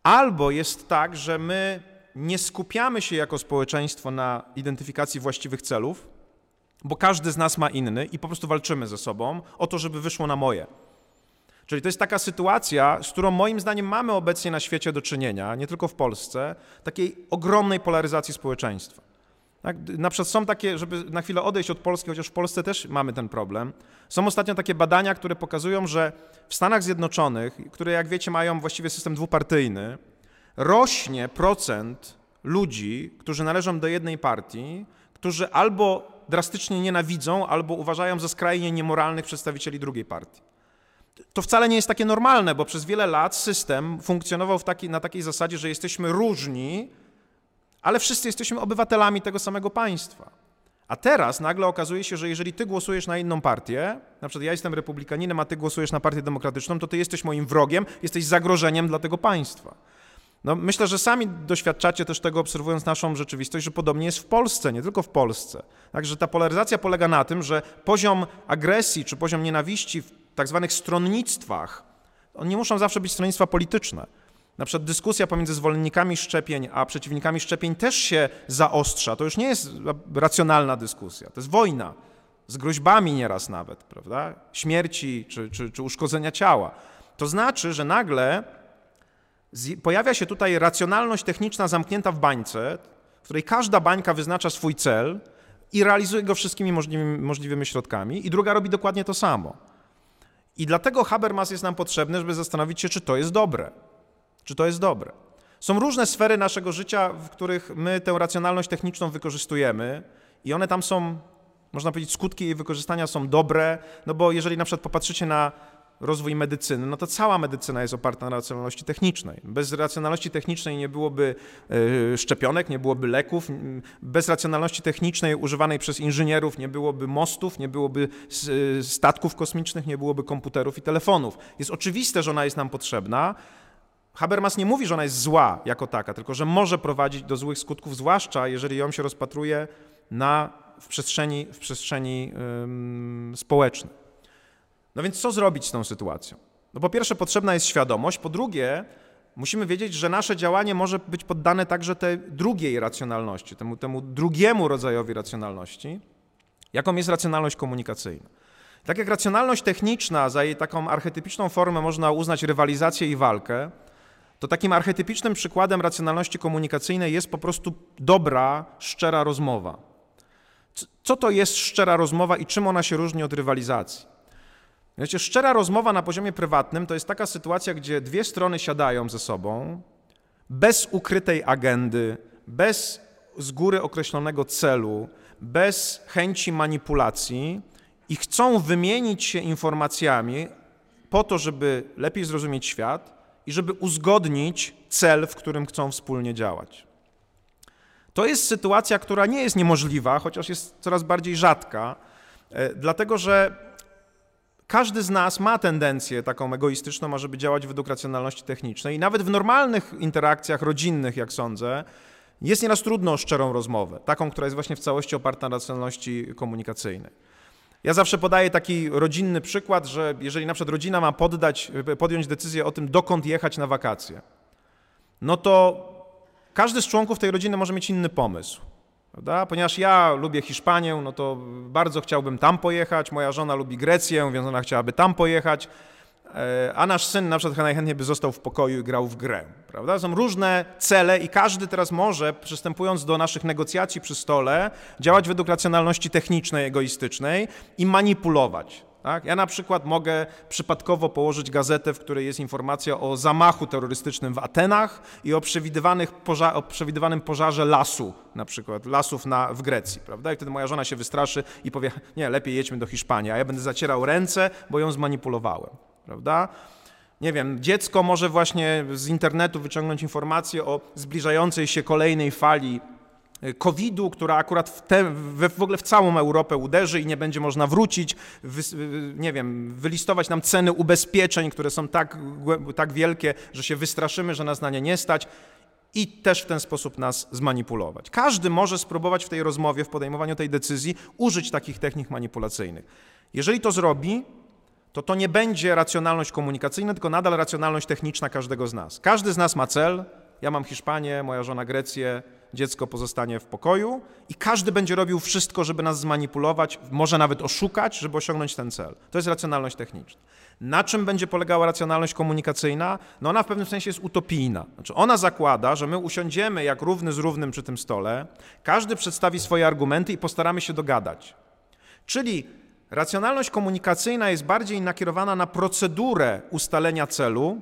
Albo jest tak, że my nie skupiamy się jako społeczeństwo na identyfikacji właściwych celów, bo każdy z nas ma inny i po prostu walczymy ze sobą o to, żeby wyszło na moje. Czyli to jest taka sytuacja, z którą moim zdaniem mamy obecnie na świecie do czynienia, nie tylko w Polsce, takiej ogromnej polaryzacji społeczeństwa. Tak? Na przykład są takie, żeby na chwilę odejść od Polski, chociaż w Polsce też mamy ten problem. Są ostatnio takie badania, które pokazują, że w Stanach Zjednoczonych, które jak wiecie mają właściwie system dwupartyjny, rośnie procent ludzi, którzy należą do jednej partii, którzy albo drastycznie nienawidzą, albo uważają za skrajnie niemoralnych przedstawicieli drugiej partii. To wcale nie jest takie normalne, bo przez wiele lat system funkcjonował taki, na takiej zasadzie, że jesteśmy różni, ale wszyscy jesteśmy obywatelami tego samego państwa. A teraz nagle okazuje się, że jeżeli ty głosujesz na inną partię, na przykład ja jestem republikaninem, a ty głosujesz na partię demokratyczną, to ty jesteś moim wrogiem, jesteś zagrożeniem dla tego państwa. No, myślę, że sami doświadczacie też tego, obserwując naszą rzeczywistość, że podobnie jest w Polsce, nie tylko w Polsce. Także ta polaryzacja polega na tym, że poziom agresji czy poziom nienawiści w tak zwanych stronnictwach, on nie muszą zawsze być stronnictwa polityczne. Na przykład dyskusja pomiędzy zwolennikami szczepień a przeciwnikami szczepień też się zaostrza. To już nie jest racjonalna dyskusja, to jest wojna z groźbami nieraz nawet, prawda? Śmierci czy, czy, czy uszkodzenia ciała. To znaczy, że nagle pojawia się tutaj racjonalność techniczna zamknięta w bańce, w której każda bańka wyznacza swój cel i realizuje go wszystkimi możliwymi, możliwymi środkami, i druga robi dokładnie to samo. I dlatego Habermas jest nam potrzebny, żeby zastanowić się, czy to jest dobre. Czy to jest dobre? Są różne sfery naszego życia, w których my tę racjonalność techniczną wykorzystujemy, i one tam są, można powiedzieć, skutki jej wykorzystania są dobre, no bo jeżeli na przykład popatrzycie na rozwój medycyny, no to cała medycyna jest oparta na racjonalności technicznej. Bez racjonalności technicznej nie byłoby e, szczepionek, nie byłoby leków, bez racjonalności technicznej używanej przez inżynierów nie byłoby mostów, nie byłoby e, statków kosmicznych, nie byłoby komputerów i telefonów. Jest oczywiste, że ona jest nam potrzebna. Habermas nie mówi, że ona jest zła jako taka, tylko że może prowadzić do złych skutków, zwłaszcza jeżeli ją się rozpatruje na, w przestrzeni, w przestrzeni społecznej. No więc co zrobić z tą sytuacją? No po pierwsze potrzebna jest świadomość, po drugie musimy wiedzieć, że nasze działanie może być poddane także tej drugiej racjonalności, temu, temu drugiemu rodzajowi racjonalności, jaką jest racjonalność komunikacyjna. Tak jak racjonalność techniczna, za jej taką archetypiczną formę można uznać rywalizację i walkę, to takim archetypicznym przykładem racjonalności komunikacyjnej jest po prostu dobra, szczera rozmowa. Co to jest szczera rozmowa i czym ona się różni od rywalizacji? Wiecie, szczera rozmowa na poziomie prywatnym to jest taka sytuacja, gdzie dwie strony siadają ze sobą bez ukrytej agendy, bez z góry określonego celu, bez chęci manipulacji i chcą wymienić się informacjami po to, żeby lepiej zrozumieć świat i żeby uzgodnić cel, w którym chcą wspólnie działać. To jest sytuacja, która nie jest niemożliwa, chociaż jest coraz bardziej rzadka, e, dlatego że każdy z nas ma tendencję taką egoistyczną, żeby działać według racjonalności technicznej i nawet w normalnych interakcjach rodzinnych, jak sądzę, jest nieraz trudno o szczerą rozmowę, taką, która jest właśnie w całości oparta na racjonalności komunikacyjnej. Ja zawsze podaję taki rodzinny przykład, że jeżeli na przykład rodzina ma poddać, podjąć decyzję o tym, dokąd jechać na wakacje, no to każdy z członków tej rodziny może mieć inny pomysł. Prawda? Ponieważ ja lubię Hiszpanię, no to bardzo chciałbym tam pojechać, moja żona lubi Grecję, więc ona chciałaby tam pojechać, a nasz syn na przykład najchętniej by został w pokoju i grał w grę. Prawda? Są różne cele i każdy teraz może, przystępując do naszych negocjacji przy stole, działać według racjonalności technicznej, egoistycznej i manipulować. Tak? Ja na przykład mogę przypadkowo położyć gazetę, w której jest informacja o zamachu terrorystycznym w Atenach i o, przewidywanych poża o przewidywanym pożarze lasu, na przykład lasów na, w Grecji. Prawda? I wtedy moja żona się wystraszy i powie, nie, lepiej jedźmy do Hiszpanii, a ja będę zacierał ręce, bo ją zmanipulowałem. Prawda? nie wiem, dziecko może właśnie z internetu wyciągnąć informacje o zbliżającej się kolejnej fali e, COVID-u, która akurat w, te, w, ogóle w całą Europę uderzy i nie będzie można wrócić, wy, nie wiem, wylistować nam ceny ubezpieczeń, które są tak, tak wielkie, że się wystraszymy, że nas na nie nie stać i też w ten sposób nas zmanipulować. Każdy może spróbować w tej rozmowie, w podejmowaniu tej decyzji użyć takich technik manipulacyjnych. Jeżeli to zrobi, to to nie będzie racjonalność komunikacyjna, tylko nadal racjonalność techniczna każdego z nas. Każdy z nas ma cel. Ja mam Hiszpanię, moja żona Grecję, dziecko pozostanie w pokoju i każdy będzie robił wszystko, żeby nas zmanipulować, może nawet oszukać, żeby osiągnąć ten cel. To jest racjonalność techniczna. Na czym będzie polegała racjonalność komunikacyjna? No ona w pewnym sensie jest utopijna. Znaczy ona zakłada, że my usiądziemy jak równy z równym przy tym stole, każdy przedstawi swoje argumenty i postaramy się dogadać. Czyli Racjonalność komunikacyjna jest bardziej nakierowana na procedurę ustalenia celu,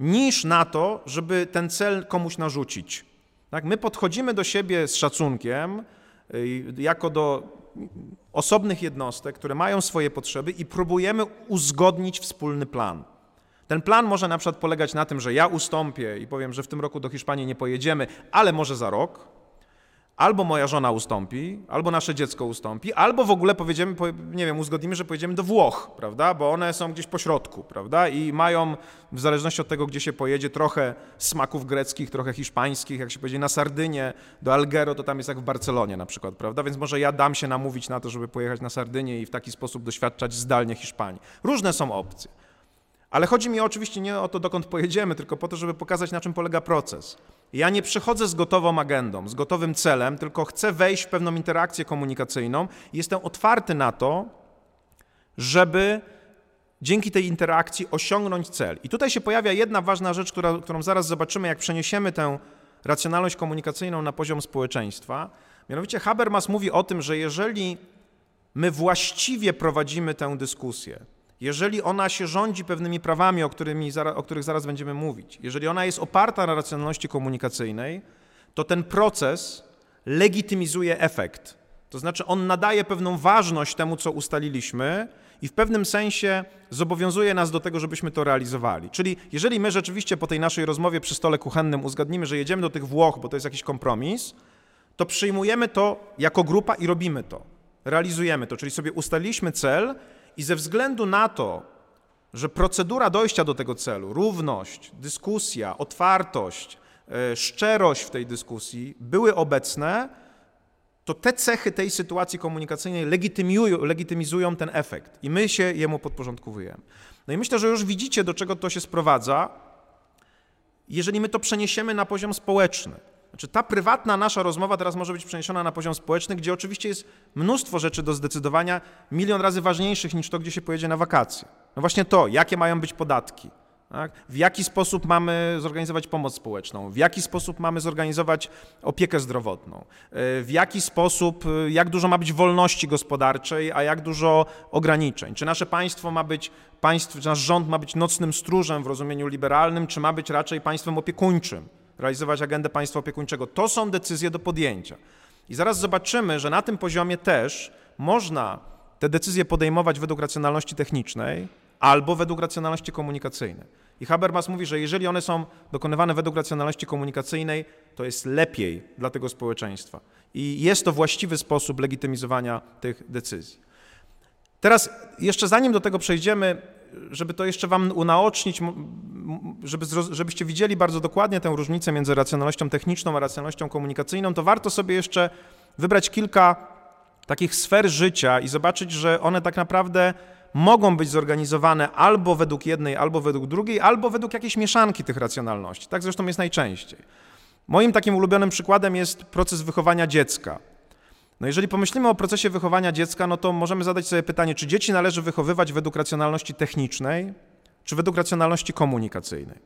niż na to, żeby ten cel komuś narzucić. Tak? My podchodzimy do siebie z szacunkiem, y, jako do osobnych jednostek, które mają swoje potrzeby i próbujemy uzgodnić wspólny plan. Ten plan może na przykład polegać na tym, że ja ustąpię i powiem, że w tym roku do Hiszpanii nie pojedziemy, ale może za rok albo moja żona ustąpi, albo nasze dziecko ustąpi, albo w ogóle powiedziemy, nie wiem, uzgodnimy, że pojedziemy do Włoch, prawda, bo one są gdzieś po środku, prawda, i mają, w zależności od tego, gdzie się pojedzie, trochę smaków greckich, trochę hiszpańskich, jak się pojedzie na Sardynię, do Algero, to tam jest jak w Barcelonie na przykład, prawda, więc może ja dam się namówić na to, żeby pojechać na Sardynię i w taki sposób doświadczać zdalnie Hiszpanii. Różne są opcje. Ale chodzi mi oczywiście nie o to, dokąd pojedziemy, tylko po to, żeby pokazać, na czym polega proces. Ja nie przychodzę z gotową agendą, z gotowym celem, tylko chcę wejść w pewną interakcję komunikacyjną i jestem otwarty na to, żeby dzięki tej interakcji osiągnąć cel. I tutaj się pojawia jedna ważna rzecz, która, którą zaraz zobaczymy, jak przeniesiemy tę racjonalność komunikacyjną na poziom społeczeństwa. Mianowicie Habermas mówi o tym, że jeżeli my właściwie prowadzimy tę dyskusję, jeżeli ona się rządzi pewnymi prawami, o, którymi, o których zaraz będziemy mówić, jeżeli ona jest oparta na racjonalności komunikacyjnej, to ten proces legitymizuje efekt. To znaczy, on nadaje pewną ważność temu, co ustaliliśmy, i w pewnym sensie zobowiązuje nas do tego, żebyśmy to realizowali. Czyli jeżeli my rzeczywiście po tej naszej rozmowie przy stole kuchennym uzgadnimy, że jedziemy do tych Włoch, bo to jest jakiś kompromis, to przyjmujemy to jako grupa i robimy to. Realizujemy to, czyli sobie ustaliliśmy cel i ze względu na to, że procedura dojścia do tego celu, równość, dyskusja, otwartość, e, szczerość w tej dyskusji były obecne, to te cechy tej sytuacji komunikacyjnej legitymizują, legitymizują ten efekt i my się jemu podporządkowujemy. No i myślę, że już widzicie, do czego to się sprowadza, jeżeli my to przeniesiemy na poziom społeczny. Znaczy, ta prywatna nasza rozmowa teraz może być przeniesiona na poziom społeczny, gdzie oczywiście jest mnóstwo rzeczy do zdecydowania, milion razy ważniejszych niż to, gdzie się pojedzie na wakacje. No właśnie to, jakie mają być podatki, tak? w jaki sposób mamy zorganizować pomoc społeczną, w jaki sposób mamy zorganizować opiekę zdrowotną, e, w jaki sposób, e, jak dużo ma być wolności gospodarczej, a jak dużo ograniczeń. Czy nasze państwo ma być, państw, czy nasz rząd ma być nocnym stróżem w rozumieniu liberalnym, czy ma być raczej państwem opiekuńczym realizować agendę państwa opiekuńczego. To są decyzje do podjęcia. I zaraz zobaczymy, że na tym poziomie też można te decyzje podejmować według racjonalności technicznej albo według racjonalności komunikacyjnej. I Habermas mówi, że jeżeli one są dokonywane według racjonalności komunikacyjnej, to jest lepiej dla tego społeczeństwa. I jest to właściwy sposób legitymizowania tych decyzji. Teraz, jeszcze zanim do tego przejdziemy, żeby to jeszcze wam unaocznić, żeby, żebyście widzieli bardzo dokładnie tę różnicę między racjonalnością techniczną a racjonalnością komunikacyjną, to warto sobie jeszcze wybrać kilka takich sfer życia i zobaczyć, że one tak naprawdę mogą być zorganizowane albo według jednej, albo według drugiej, albo według jakiejś mieszanki tych racjonalności. Tak zresztą jest najczęściej. Moim takim ulubionym przykładem jest proces wychowania dziecka. No jeżeli pomyślimy o procesie wychowania dziecka, no to możemy zadać sobie pytanie, czy dzieci należy wychowywać według racjonalności technicznej, czy według racjonalności komunikacyjnej?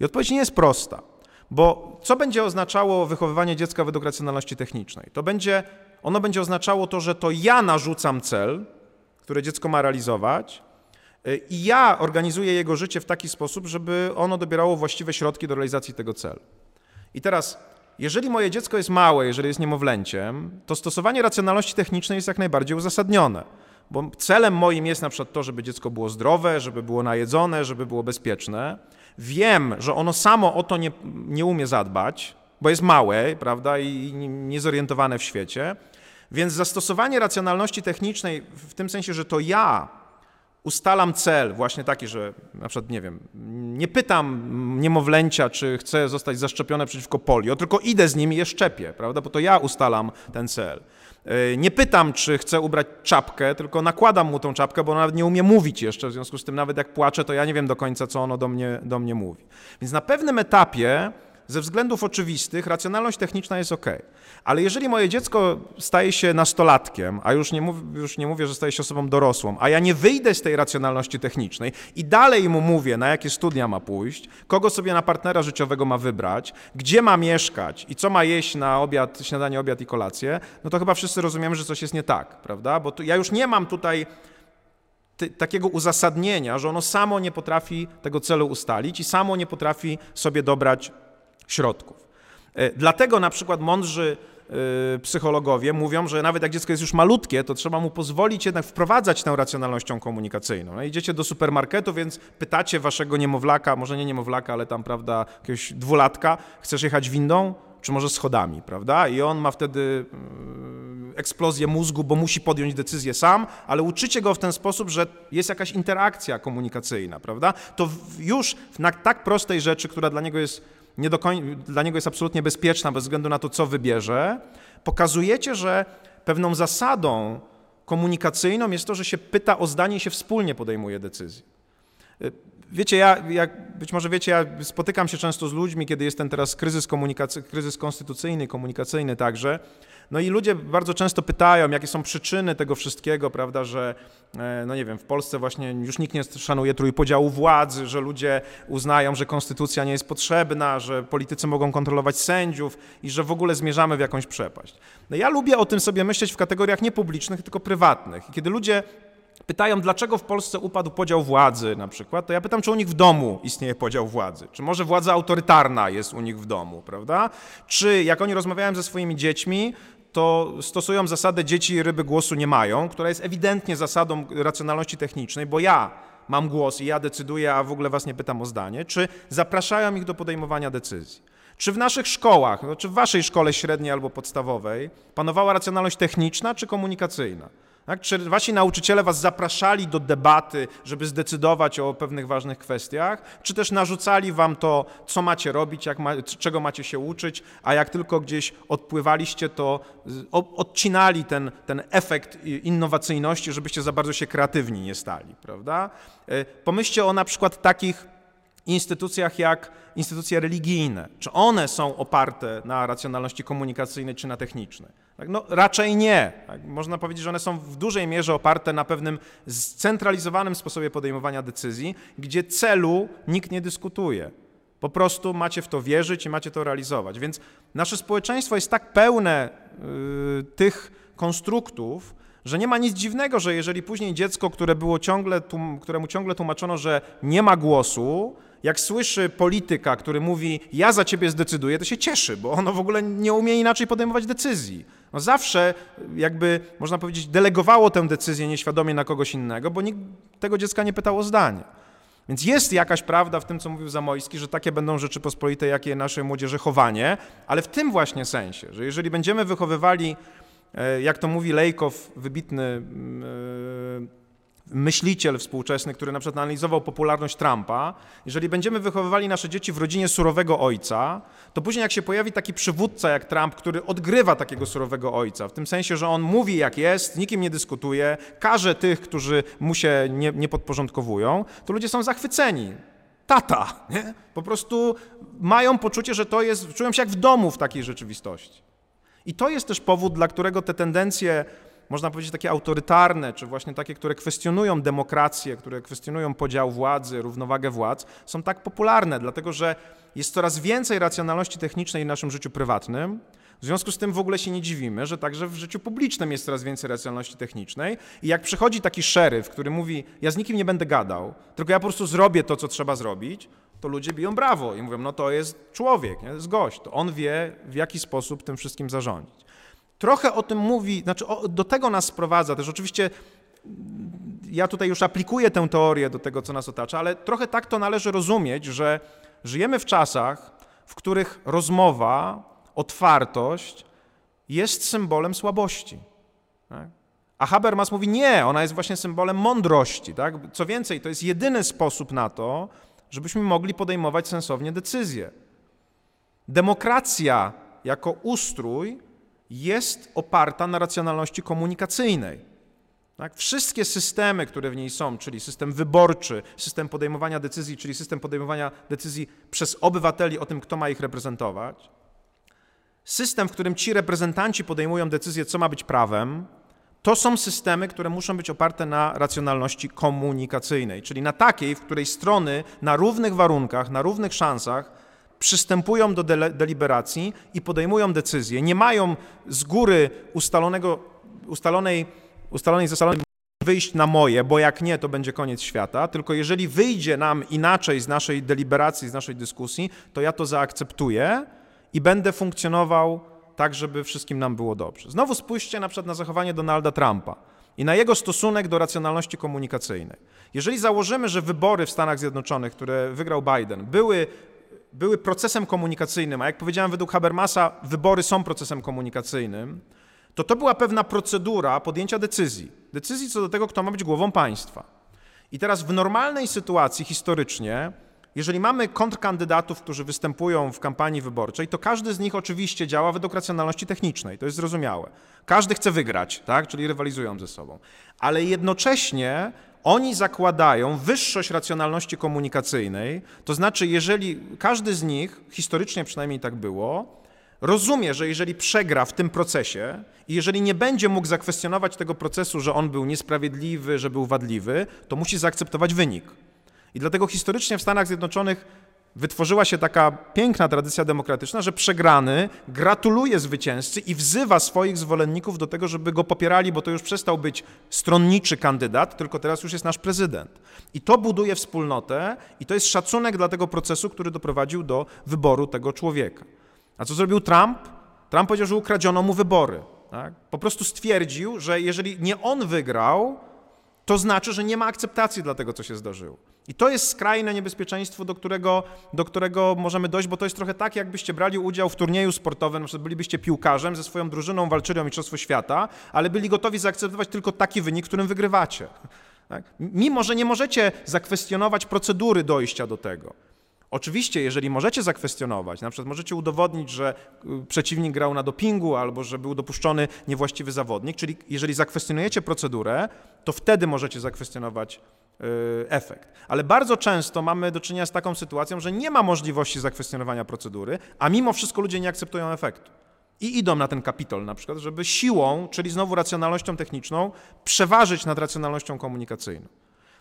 I odpowiedź nie jest prosta, bo co będzie oznaczało wychowywanie dziecka według racjonalności technicznej? To będzie, ono będzie oznaczało to, że to ja narzucam cel, które dziecko ma realizować. Y, I ja organizuję jego życie w taki sposób, żeby ono dobierało właściwe środki do realizacji tego celu. I teraz, jeżeli moje dziecko jest małe, jeżeli jest niemowlęciem, to stosowanie racjonalności technicznej jest jak najbardziej uzasadnione. Bo celem moim jest na przykład to, żeby dziecko było zdrowe, żeby było najedzone, żeby było bezpieczne. Wiem, że ono samo o to nie, nie umie zadbać, bo jest małe, prawda, i niezorientowane w świecie. Więc zastosowanie racjonalności technicznej w tym sensie, że to ja ustalam cel właśnie taki, że na przykład, nie wiem, nie pytam niemowlęcia, czy chce zostać zaszczepione przeciwko polio, tylko idę z nimi i je szczepię, prawda, bo to ja ustalam ten cel. E, nie pytam, czy chce ubrać czapkę, tylko nakładam mu tą czapkę, bo on nawet nie umie mówić jeszcze, w związku z tym nawet jak płacze, to ja nie wiem do końca, co ono do mnie, do mnie mówi. Więc na pewnym etapie ze względów oczywistych racjonalność techniczna jest ok. Ale jeżeli moje dziecko staje się nastolatkiem, a już nie, mów, już nie mówię, że staje się osobą dorosłą, a ja nie wyjdę z tej racjonalności technicznej i dalej mu mówię, na jakie studia ma pójść, kogo sobie na partnera życiowego ma wybrać, gdzie ma mieszkać i co ma jeść na obiad, śniadanie, obiad i kolację, no to chyba wszyscy rozumiemy, że coś jest nie tak, prawda? Bo tu, ja już nie mam tutaj ty, takiego uzasadnienia, że ono samo nie potrafi tego celu ustalić i samo nie potrafi sobie dobrać środków. E, dlatego na przykład mądrzy psychologowie mówią, że nawet jak dziecko jest już malutkie, to trzeba mu pozwolić jednak wprowadzać tę racjonalnością komunikacyjną. No, idziecie do supermarketu, więc pytacie waszego niemowlaka, może nie niemowlaka, ale tam, prawda, jakiegoś dwulatka, chcesz jechać windą, czy może schodami, prawda? I on ma wtedy e, eksplozję mózgu, bo musi podjąć decyzję sam, ale uczycie go w ten sposób, że jest jakaś interakcja komunikacyjna, prawda? To już na tak prostej rzeczy, która dla niego jest nie do koń... dla niego jest absolutnie bezpieczna bez względu na to, co wybierze, pokazujecie, że pewną zasadą komunikacyjną jest to, że się pyta o zdanie i się wspólnie podejmuje decyzję. Wiecie, ja, jak być może wiecie, ja spotykam się często z ludźmi, kiedy jest ten teraz kryzys, komunikacy... kryzys konstytucyjny, komunikacyjny także, no i ludzie bardzo często pytają, jakie są przyczyny tego wszystkiego, prawda, że e, no nie wiem, w Polsce właśnie już nikt nie szanuje trójpodziału władzy, że ludzie uznają, że konstytucja nie jest potrzebna, że politycy mogą kontrolować sędziów i że w ogóle zmierzamy w jakąś przepaść. No ja lubię o tym sobie myśleć w kategoriach nie publicznych, tylko prywatnych. I kiedy ludzie pytają, dlaczego w Polsce upadł podział władzy na przykład, to ja pytam, czy u nich w domu istnieje podział władzy, czy może władza autorytarna jest u nich w domu, prawda? Czy jak oni rozmawiają ze swoimi dziećmi, to stosują zasadę dzieci ryby głosu nie mają, która jest ewidentnie zasadą racjonalności technicznej, bo ja mam głos i ja decyduję, a w ogóle was nie pytam o zdanie, czy zapraszają ich do podejmowania decyzji. Czy w naszych szkołach, no, czy w waszej szkole średniej albo podstawowej panowała racjonalność techniczna czy komunikacyjna? Tak? Czy wasi nauczyciele was zapraszali do debaty, żeby zdecydować o pewnych ważnych kwestiach, czy też narzucali wam to, co macie robić, ma, czego macie się uczyć, a jak tylko gdzieś odpływaliście, to odcinali ten, ten efekt innowacyjności, żebyście za bardzo się kreatywni nie stali, prawda? E, pomyślcie o na przykład takich instytucjach jak instytucje religijne. Czy one są oparte na racjonalności komunikacyjnej czy na technicznej? Tak, no, raczej nie. Tak, można powiedzieć, że one są w dużej mierze oparte na pewnym scentralizowanym sposobie podejmowania decyzji, gdzie celu nikt nie dyskutuje. Po prostu macie w to wierzyć i macie to realizować. Więc nasze społeczeństwo jest tak pełne y, tych konstruktów, że nie ma nic dziwnego, że jeżeli później dziecko, które było ciągle, któremu ciągle tłumaczono, że nie ma głosu, jak słyszy polityka, który mówi, ja za ciebie zdecyduję, to się cieszy, bo ono w ogóle nie umie inaczej podejmować decyzji. No zawsze jakby, można powiedzieć, delegowało tę decyzję nieświadomie na kogoś innego, bo nikt tego dziecka nie pytał o zdanie. Więc jest jakaś prawda w tym, co mówił Zamojski, że takie będą Rzeczypospolite, jakie naszej młodzieży chowanie, ale w tym właśnie sensie, że jeżeli będziemy wychowywali, e, jak to mówi Lejkow, wybitny mm, e, myśliciel współczesny, który na przykład analizował popularność Trumpa, jeżeli będziemy wychowywali nasze dzieci w rodzinie surowego ojca, to później jak się pojawi taki przywódca jak Trump, który odgrywa takiego surowego ojca, w tym sensie, że on mówi jak jest, nikim nie dyskutuje, każe tych, którzy mu się nie, nie podporządkowują, to ludzie są zachwyceni. Tata, nie? Po prostu mają poczucie, że to jest, czują się jak w domu w takiej rzeczywistości. I to jest też powód, dla którego te tendencje można powiedzieć, takie autorytarne, czy właśnie takie, które kwestionują demokrację, które kwestionują podział władzy, równowagę władz, są tak popularne, dlatego że jest coraz więcej racjonalności technicznej w naszym życiu prywatnym, W związku z tym w ogóle się nie dziwimy, że także w życiu publicznym jest coraz więcej racjonalności technicznej i jak przychodzi taki szeryf, który mówi, ja z nikim nie będę gadał, tylko ja po prostu zrobię to, co trzeba zrobić, to ludzie biją brawo i mówią, no to jest człowiek, nie? to jest gość, to on wie, w jaki sposób tym wszystkim zarządzić. Trochę o tym mówi, znaczy o, do tego nas sprowadza też oczywiście ja tutaj już aplikuję tę teorię do tego, co nas otacza, ale trochę tak to należy rozumieć, że żyjemy w czasach, w których rozmowa, otwartość jest symbolem słabości. Tak? A Habermas mówi nie, ona jest właśnie symbolem mądrości. Tak? Co więcej, to jest jedyny sposób na to, żebyśmy mogli podejmować sensownie decyzje. Demokracja jako ustrój jest oparta na racjonalności komunikacyjnej. Tak? Wszystkie systemy, które w niej są, czyli system wyborczy, system podejmowania decyzji, czyli system podejmowania decyzji przez obywateli o tym, kto ma ich reprezentować, system, w którym ci reprezentanci podejmują decyzję, co ma być prawem, to są systemy, które muszą być oparte na racjonalności komunikacyjnej, czyli na takiej, w której strony na równych warunkach, na równych szansach przystępują do deliberacji i podejmują decyzje, nie mają z góry ustalonego, ustalonej, ustalonej zasady wyjść na moje, bo jak nie, to będzie koniec świata, tylko jeżeli wyjdzie nam inaczej z naszej deliberacji, z naszej dyskusji, to ja to zaakceptuję i będę funkcjonował tak, żeby wszystkim nam było dobrze. Znowu spójrzcie na przykład na zachowanie Donalda Trumpa i na jego stosunek do racjonalności komunikacyjnej. Jeżeli założymy, że wybory w Stanach Zjednoczonych, które wygrał Biden, były, były procesem komunikacyjnym, a jak powiedziałem według Habermasa, wybory są procesem komunikacyjnym, to to była pewna procedura podjęcia decyzji. Decyzji co do tego, kto ma być głową państwa. I teraz w normalnej sytuacji historycznie jeżeli mamy kontrkandydatów, którzy występują w kampanii wyborczej, to każdy z nich oczywiście działa według racjonalności technicznej, to jest zrozumiałe. Każdy chce wygrać, tak? czyli rywalizują ze sobą. Ale jednocześnie oni zakładają wyższość racjonalności komunikacyjnej, to znaczy, jeżeli każdy z nich, historycznie przynajmniej tak było, rozumie, że jeżeli przegra w tym procesie i jeżeli nie będzie mógł zakwestionować tego procesu, że on był niesprawiedliwy, że był wadliwy, to musi zaakceptować wynik. I dlatego historycznie w Stanach Zjednoczonych wytworzyła się taka piękna tradycja demokratyczna, że przegrany gratuluje zwycięzcy i wzywa swoich zwolenników do tego, żeby go popierali, bo to już przestał być stronniczy kandydat, tylko teraz już jest nasz prezydent. I to buduje wspólnotę i to jest szacunek dla tego procesu, który doprowadził do wyboru tego człowieka. A co zrobił Trump? Trump powiedział, że ukradziono mu wybory. Tak? Po prostu stwierdził, że jeżeli nie on wygrał, to znaczy, że nie ma akceptacji dla tego, co się zdarzyło. I to jest skrajne niebezpieczeństwo, do którego, do którego możemy dojść, bo to jest trochę tak, jakbyście brali udział w turnieju sportowym, na bylibyście piłkarzem, ze swoją drużyną walczyli o Mistrzostwo Świata, ale byli gotowi zaakceptować tylko taki wynik, którym wygrywacie. Tak? Mimo, że nie możecie zakwestionować procedury dojścia do tego. Oczywiście, jeżeli możecie zakwestionować, na przykład możecie udowodnić, że y, przeciwnik grał na dopingu albo że był dopuszczony niewłaściwy zawodnik, czyli jeżeli zakwestionujecie procedurę, to wtedy możecie zakwestionować efekt. Ale bardzo często mamy do czynienia z taką sytuacją, że nie ma możliwości zakwestionowania procedury, a mimo wszystko ludzie nie akceptują efektu. I idą na ten kapitol na przykład, żeby siłą, czyli znowu racjonalnością techniczną, przeważyć nad racjonalnością komunikacyjną.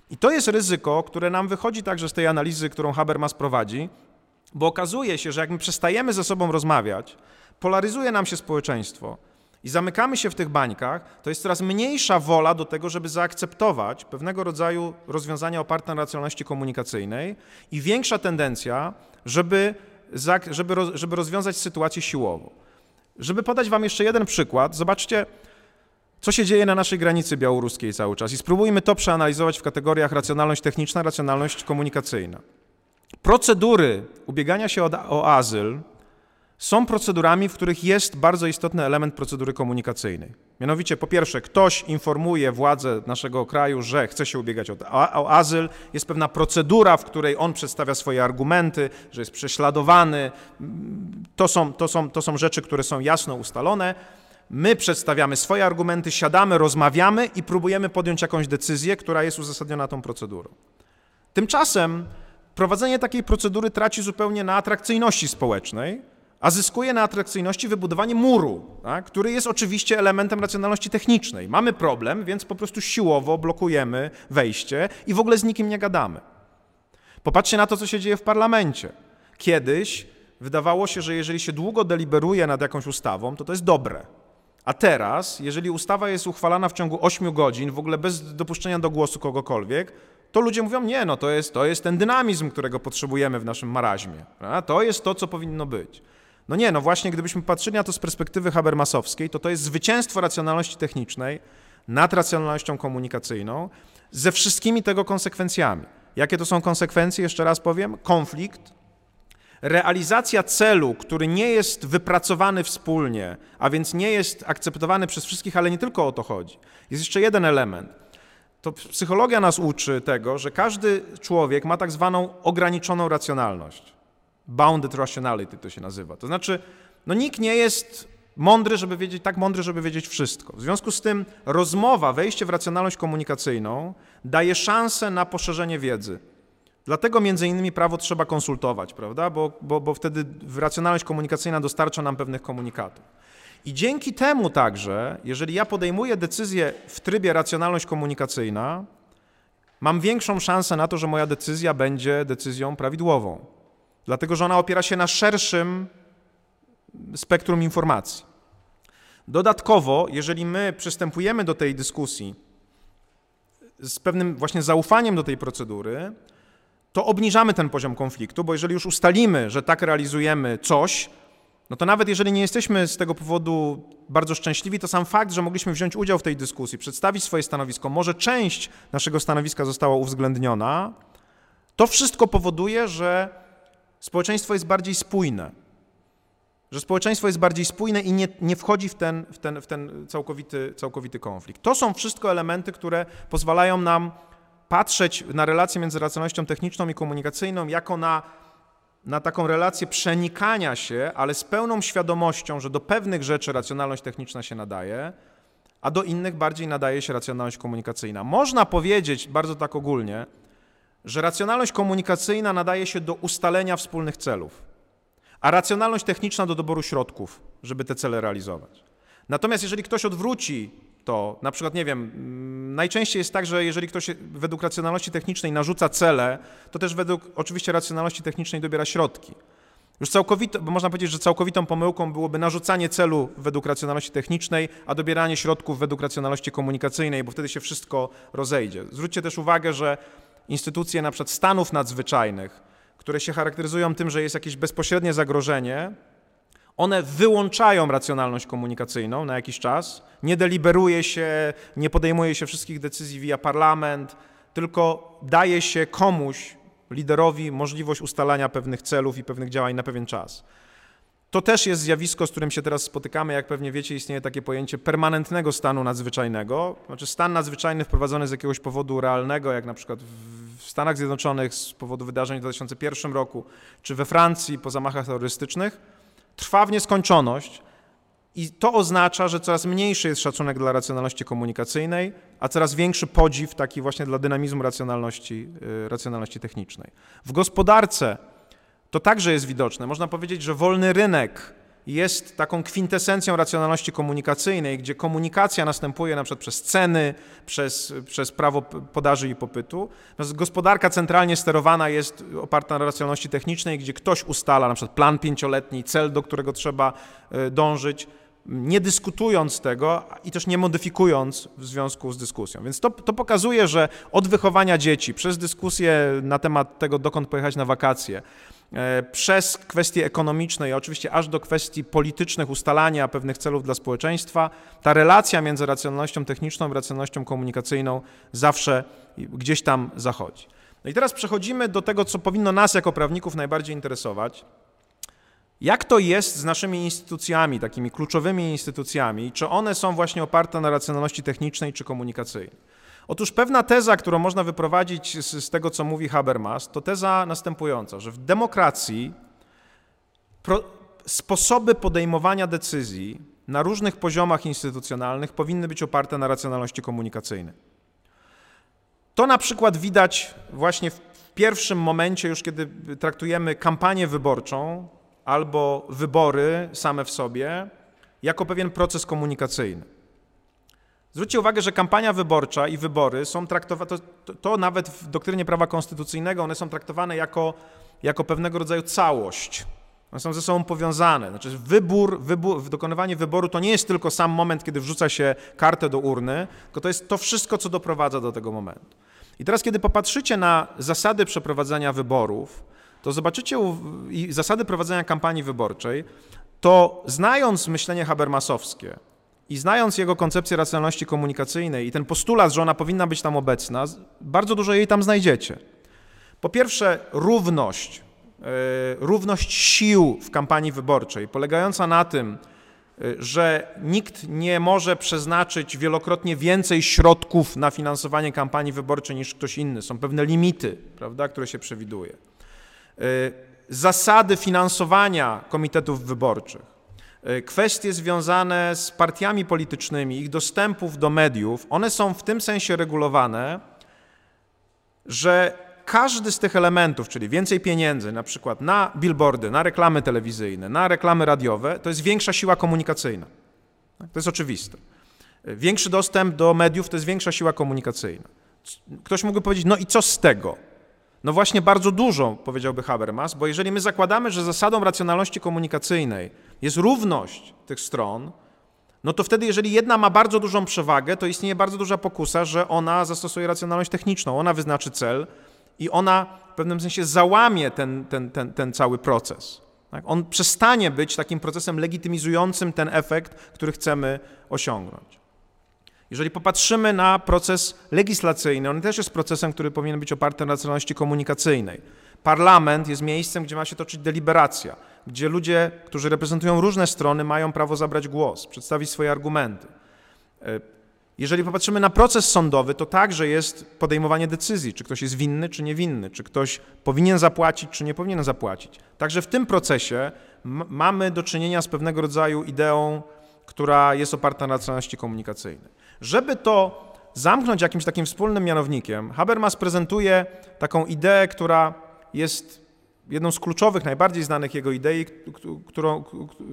I to jest ryzyko, które nam wychodzi także z tej analizy, którą Habermas prowadzi, bo okazuje się, że jak my przestajemy ze sobą rozmawiać, polaryzuje nam się społeczeństwo i zamykamy się w tych bańkach, to jest coraz mniejsza wola do tego, żeby zaakceptować pewnego rodzaju rozwiązania oparte na racjonalności komunikacyjnej i większa tendencja, żeby, żeby, żeby rozwiązać sytuację siłowo. Żeby podać Wam jeszcze jeden przykład, zobaczcie, co się dzieje na naszej granicy białoruskiej cały czas i spróbujmy to przeanalizować w kategoriach racjonalność techniczna, racjonalność komunikacyjna. Procedury ubiegania się o, o azyl są procedurami, w których jest bardzo istotny element procedury komunikacyjnej. Mianowicie, po pierwsze, ktoś informuje władze naszego kraju, że chce się ubiegać o, o, azyl, jest pewna procedura, w której on przedstawia swoje argumenty, że jest prześladowany. To są, to są, to są rzeczy, które są jasno ustalone. My przedstawiamy swoje argumenty, siadamy, rozmawiamy i próbujemy podjąć jakąś decyzję, która jest uzasadniona tą procedurą. Tymczasem prowadzenie takiej procedury traci zupełnie na atrakcyjności społecznej, a zyskuje na atrakcyjności wybudowanie muru, tak, który jest oczywiście elementem racjonalności technicznej. Mamy problem, więc po prostu siłowo blokujemy wejście i w ogóle z nikim nie gadamy. Popatrzcie na to, co się dzieje w parlamencie. Kiedyś wydawało się, że jeżeli się długo deliberuje nad jakąś ustawą, to to jest dobre. A teraz, jeżeli ustawa jest uchwalana w ciągu 8 godzin, w ogóle bez dopuszczenia do głosu kogokolwiek, to ludzie mówią, nie, no to jest, to jest ten dynamizm, którego potrzebujemy w naszym maraźmie. Prawda? To jest to, co powinno być. No nie, no właśnie, gdybyśmy patrzyli na to z perspektywy habermasowskiej, to to jest zwycięstwo racjonalności technicznej nad racjonalnością komunikacyjną ze wszystkimi tego konsekwencjami. Jakie to są konsekwencje? Jeszcze raz powiem. Konflikt, realizacja celu, który nie jest wypracowany wspólnie, a więc nie jest akceptowany przez wszystkich, ale nie tylko o to chodzi. Jest jeszcze jeden element. To psychologia nas uczy tego, że każdy człowiek ma tak zwaną ograniczoną racjonalność. Bounded rationality to się nazywa. To znaczy, no nikt nie jest mądry, żeby wiedzieć, tak mądry, żeby wiedzieć wszystko. W związku z tym rozmowa, wejście w racjonalność komunikacyjną daje szansę na poszerzenie wiedzy. Dlatego między innymi prawo trzeba konsultować, prawda? Bo, bo, bo wtedy racjonalność komunikacyjna dostarcza nam pewnych komunikatów. I dzięki temu także, jeżeli ja podejmuję decyzję w trybie racjonalność komunikacyjna, mam większą szansę na to, że moja decyzja będzie decyzją prawidłową. Dlatego, że ona opiera się na szerszym spektrum informacji. Dodatkowo, jeżeli my przystępujemy do tej dyskusji z pewnym właśnie zaufaniem do tej procedury, to obniżamy ten poziom konfliktu, bo jeżeli już ustalimy, że tak realizujemy coś, no to nawet jeżeli nie jesteśmy z tego powodu bardzo szczęśliwi, to sam fakt, że mogliśmy wziąć udział w tej dyskusji, przedstawić swoje stanowisko, może część naszego stanowiska została uwzględniona, to wszystko powoduje, że społeczeństwo jest bardziej spójne. Że społeczeństwo jest bardziej spójne i nie, nie wchodzi w ten, w ten, w ten całkowity, całkowity konflikt. To są wszystko elementy, które pozwalają nam patrzeć na relację między racjonalnością techniczną i komunikacyjną jako na, na taką relację przenikania się, ale z pełną świadomością, że do pewnych rzeczy racjonalność techniczna się nadaje, a do innych bardziej nadaje się racjonalność komunikacyjna. Można powiedzieć bardzo tak ogólnie, że racjonalność komunikacyjna nadaje się do ustalenia wspólnych celów, a racjonalność techniczna do doboru środków, żeby te cele realizować. Natomiast jeżeli ktoś odwróci to na przykład, nie wiem, mm, najczęściej jest tak, że jeżeli ktoś według racjonalności technicznej narzuca cele, to też według oczywiście racjonalności technicznej dobiera środki. Już całkowito, bo można powiedzieć, że całkowitą pomyłką byłoby narzucanie celu według racjonalności technicznej, a dobieranie środków według racjonalności komunikacyjnej, bo wtedy się wszystko rozejdzie. Zwróćcie też uwagę, że instytucje na przykład stanów nadzwyczajnych, które się charakteryzują tym, że jest jakieś bezpośrednie zagrożenie, one wyłączają racjonalność komunikacyjną na jakiś czas, nie deliberuje się, nie podejmuje się wszystkich decyzji via parlament, tylko daje się komuś, liderowi, możliwość ustalania pewnych celów i pewnych działań na pewien czas. To też jest zjawisko, z którym się teraz spotykamy. Jak pewnie wiecie, istnieje takie pojęcie permanentnego stanu nadzwyczajnego. Znaczy stan nadzwyczajny wprowadzony z jakiegoś powodu realnego, jak na przykład w Stanach Zjednoczonych z powodu wydarzeń w 2001 roku, czy we Francji po zamachach terrorystycznych trwa w nieskończoność i to oznacza, że coraz mniejszy jest szacunek dla racjonalności komunikacyjnej, a coraz większy podziw taki właśnie dla dynamizmu racjonalności, y, racjonalności technicznej. W gospodarce to także jest widoczne. Można powiedzieć, że wolny rynek jest taką kwintesencją racjonalności komunikacyjnej, gdzie komunikacja następuje na przykład przez ceny, przez, przez prawo podaży i popytu. Gospodarka centralnie sterowana jest oparta na racjonalności technicznej, gdzie ktoś ustala na przykład plan pięcioletni, cel, do którego trzeba e, dążyć, nie dyskutując tego i też nie modyfikując w związku z dyskusją. Więc to, to pokazuje, że od wychowania dzieci, przez dyskusję na temat tego, dokąd pojechać na wakacje, przez kwestie ekonomiczne i oczywiście aż do kwestii politycznych, ustalania pewnych celów dla społeczeństwa, ta relacja między racjonalnością techniczną i racjonalnością komunikacyjną zawsze gdzieś tam zachodzi. No i teraz przechodzimy do tego, co powinno nas jako prawników najbardziej interesować. Jak to jest z naszymi instytucjami, takimi kluczowymi instytucjami? Czy one są właśnie oparte na racjonalności technicznej czy komunikacyjnej? Otóż pewna teza, którą można wyprowadzić z, z tego, co mówi Habermas, to teza następująca, że w demokracji pro, sposoby podejmowania decyzji na różnych poziomach instytucjonalnych powinny być oparte na racjonalności komunikacyjnej. To na przykład widać właśnie w pierwszym momencie, już kiedy traktujemy kampanię wyborczą albo wybory same w sobie, jako pewien proces komunikacyjny. Zwróćcie uwagę, że kampania wyborcza i wybory są traktowane, to, to, nawet w doktrynie prawa konstytucyjnego, one są traktowane jako, jako pewnego rodzaju całość. One są ze sobą powiązane. Znaczy wybór, wybór, dokonywanie wyboru to nie jest tylko sam moment, kiedy wrzuca się kartę do urny, tylko to jest to wszystko, co doprowadza do tego momentu. I teraz, kiedy popatrzycie na zasady przeprowadzania wyborów, to zobaczycie i zasady prowadzenia kampanii wyborczej, to znając myślenie habermasowskie i znając jego koncepcję racjonalności komunikacyjnej i ten postulat, że ona powinna być tam obecna, bardzo dużo jej tam znajdziecie. Po pierwsze, równość, e, równość sił w kampanii wyborczej, polegająca na tym, e, że nikt nie może przeznaczyć wielokrotnie więcej środków na finansowanie kampanii wyborczej niż ktoś inny. Są pewne limity, prawda, które się przewiduje. E, zasady finansowania komitetów wyborczych, kwestie związane z partiami politycznymi, ich dostępów do mediów, one są w tym sensie regulowane, że każdy z tych elementów, czyli więcej pieniędzy na przykład na billboardy, na reklamy telewizyjne, na reklamy radiowe, to jest większa siła komunikacyjna. Tak? To jest oczywiste. Większy dostęp do mediów to jest większa siła komunikacyjna. Ktoś mógłby powiedzieć, no i co z tego? No właśnie bardzo dużo, powiedziałby Habermas, bo jeżeli my zakładamy, że zasadą racjonalności komunikacyjnej jest równość tych stron, no to wtedy, jeżeli jedna ma bardzo dużą przewagę, to istnieje bardzo duża pokusa, że ona zastosuje racjonalność techniczną, ona wyznaczy cel, i ona w pewnym sensie załamie ten, ten, ten, ten cały proces. Tak? On przestanie być takim procesem legitymizującym ten efekt, który chcemy osiągnąć. Jeżeli popatrzymy na proces legislacyjny, on też jest procesem, który powinien być oparty na racjonalności komunikacyjnej. Parlament jest miejscem, gdzie ma się toczyć deliberacja, gdzie ludzie, którzy reprezentują różne strony, mają prawo zabrać głos, przedstawić swoje argumenty. Jeżeli popatrzymy na proces sądowy, to także jest podejmowanie decyzji, czy ktoś jest winny, czy niewinny, czy ktoś powinien zapłacić, czy nie powinien zapłacić. Także w tym procesie mamy do czynienia z pewnego rodzaju ideą, która jest oparta na racjonalności komunikacyjnej. Żeby to zamknąć jakimś takim wspólnym mianownikiem, Habermas prezentuje taką ideę, która jest jedną z kluczowych, najbardziej znanych jego idei, którą,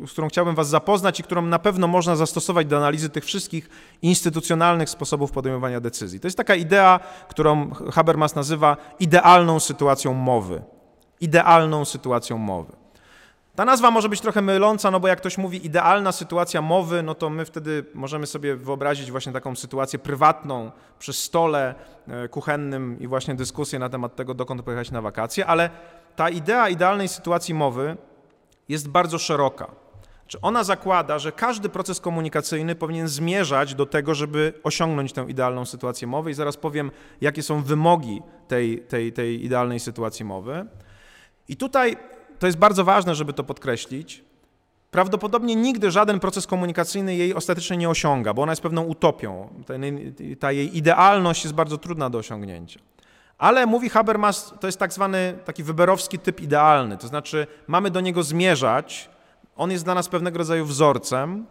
z którą chciałbym Was zapoznać i którą na pewno można zastosować do analizy tych wszystkich instytucjonalnych sposobów podejmowania decyzji. To jest taka idea, którą Habermas nazywa idealną sytuacją mowy. Idealną sytuacją mowy. Ta nazwa może być trochę myląca, no bo jak ktoś mówi idealna sytuacja mowy, no to my wtedy możemy sobie wyobrazić właśnie taką sytuację prywatną przy stole e, kuchennym i właśnie dyskusję na temat tego, dokąd pojechać na wakacje, ale ta idea idealnej sytuacji mowy jest bardzo szeroka. Czy ona zakłada, że każdy proces komunikacyjny powinien zmierzać do tego, żeby osiągnąć tę idealną sytuację mowy i zaraz powiem, jakie są wymogi tej, tej, tej idealnej sytuacji mowy. I tutaj to jest bardzo ważne, żeby to podkreślić. Prawdopodobnie nigdy żaden proces komunikacyjny jej ostatecznie nie osiąga, bo ona jest pewną utopią. Ta jej idealność jest bardzo trudna do osiągnięcia. Ale mówi Habermas, to jest tak zwany taki wyberowski typ idealny, to znaczy mamy do niego zmierzać, on jest dla nas pewnego rodzaju wzorcem.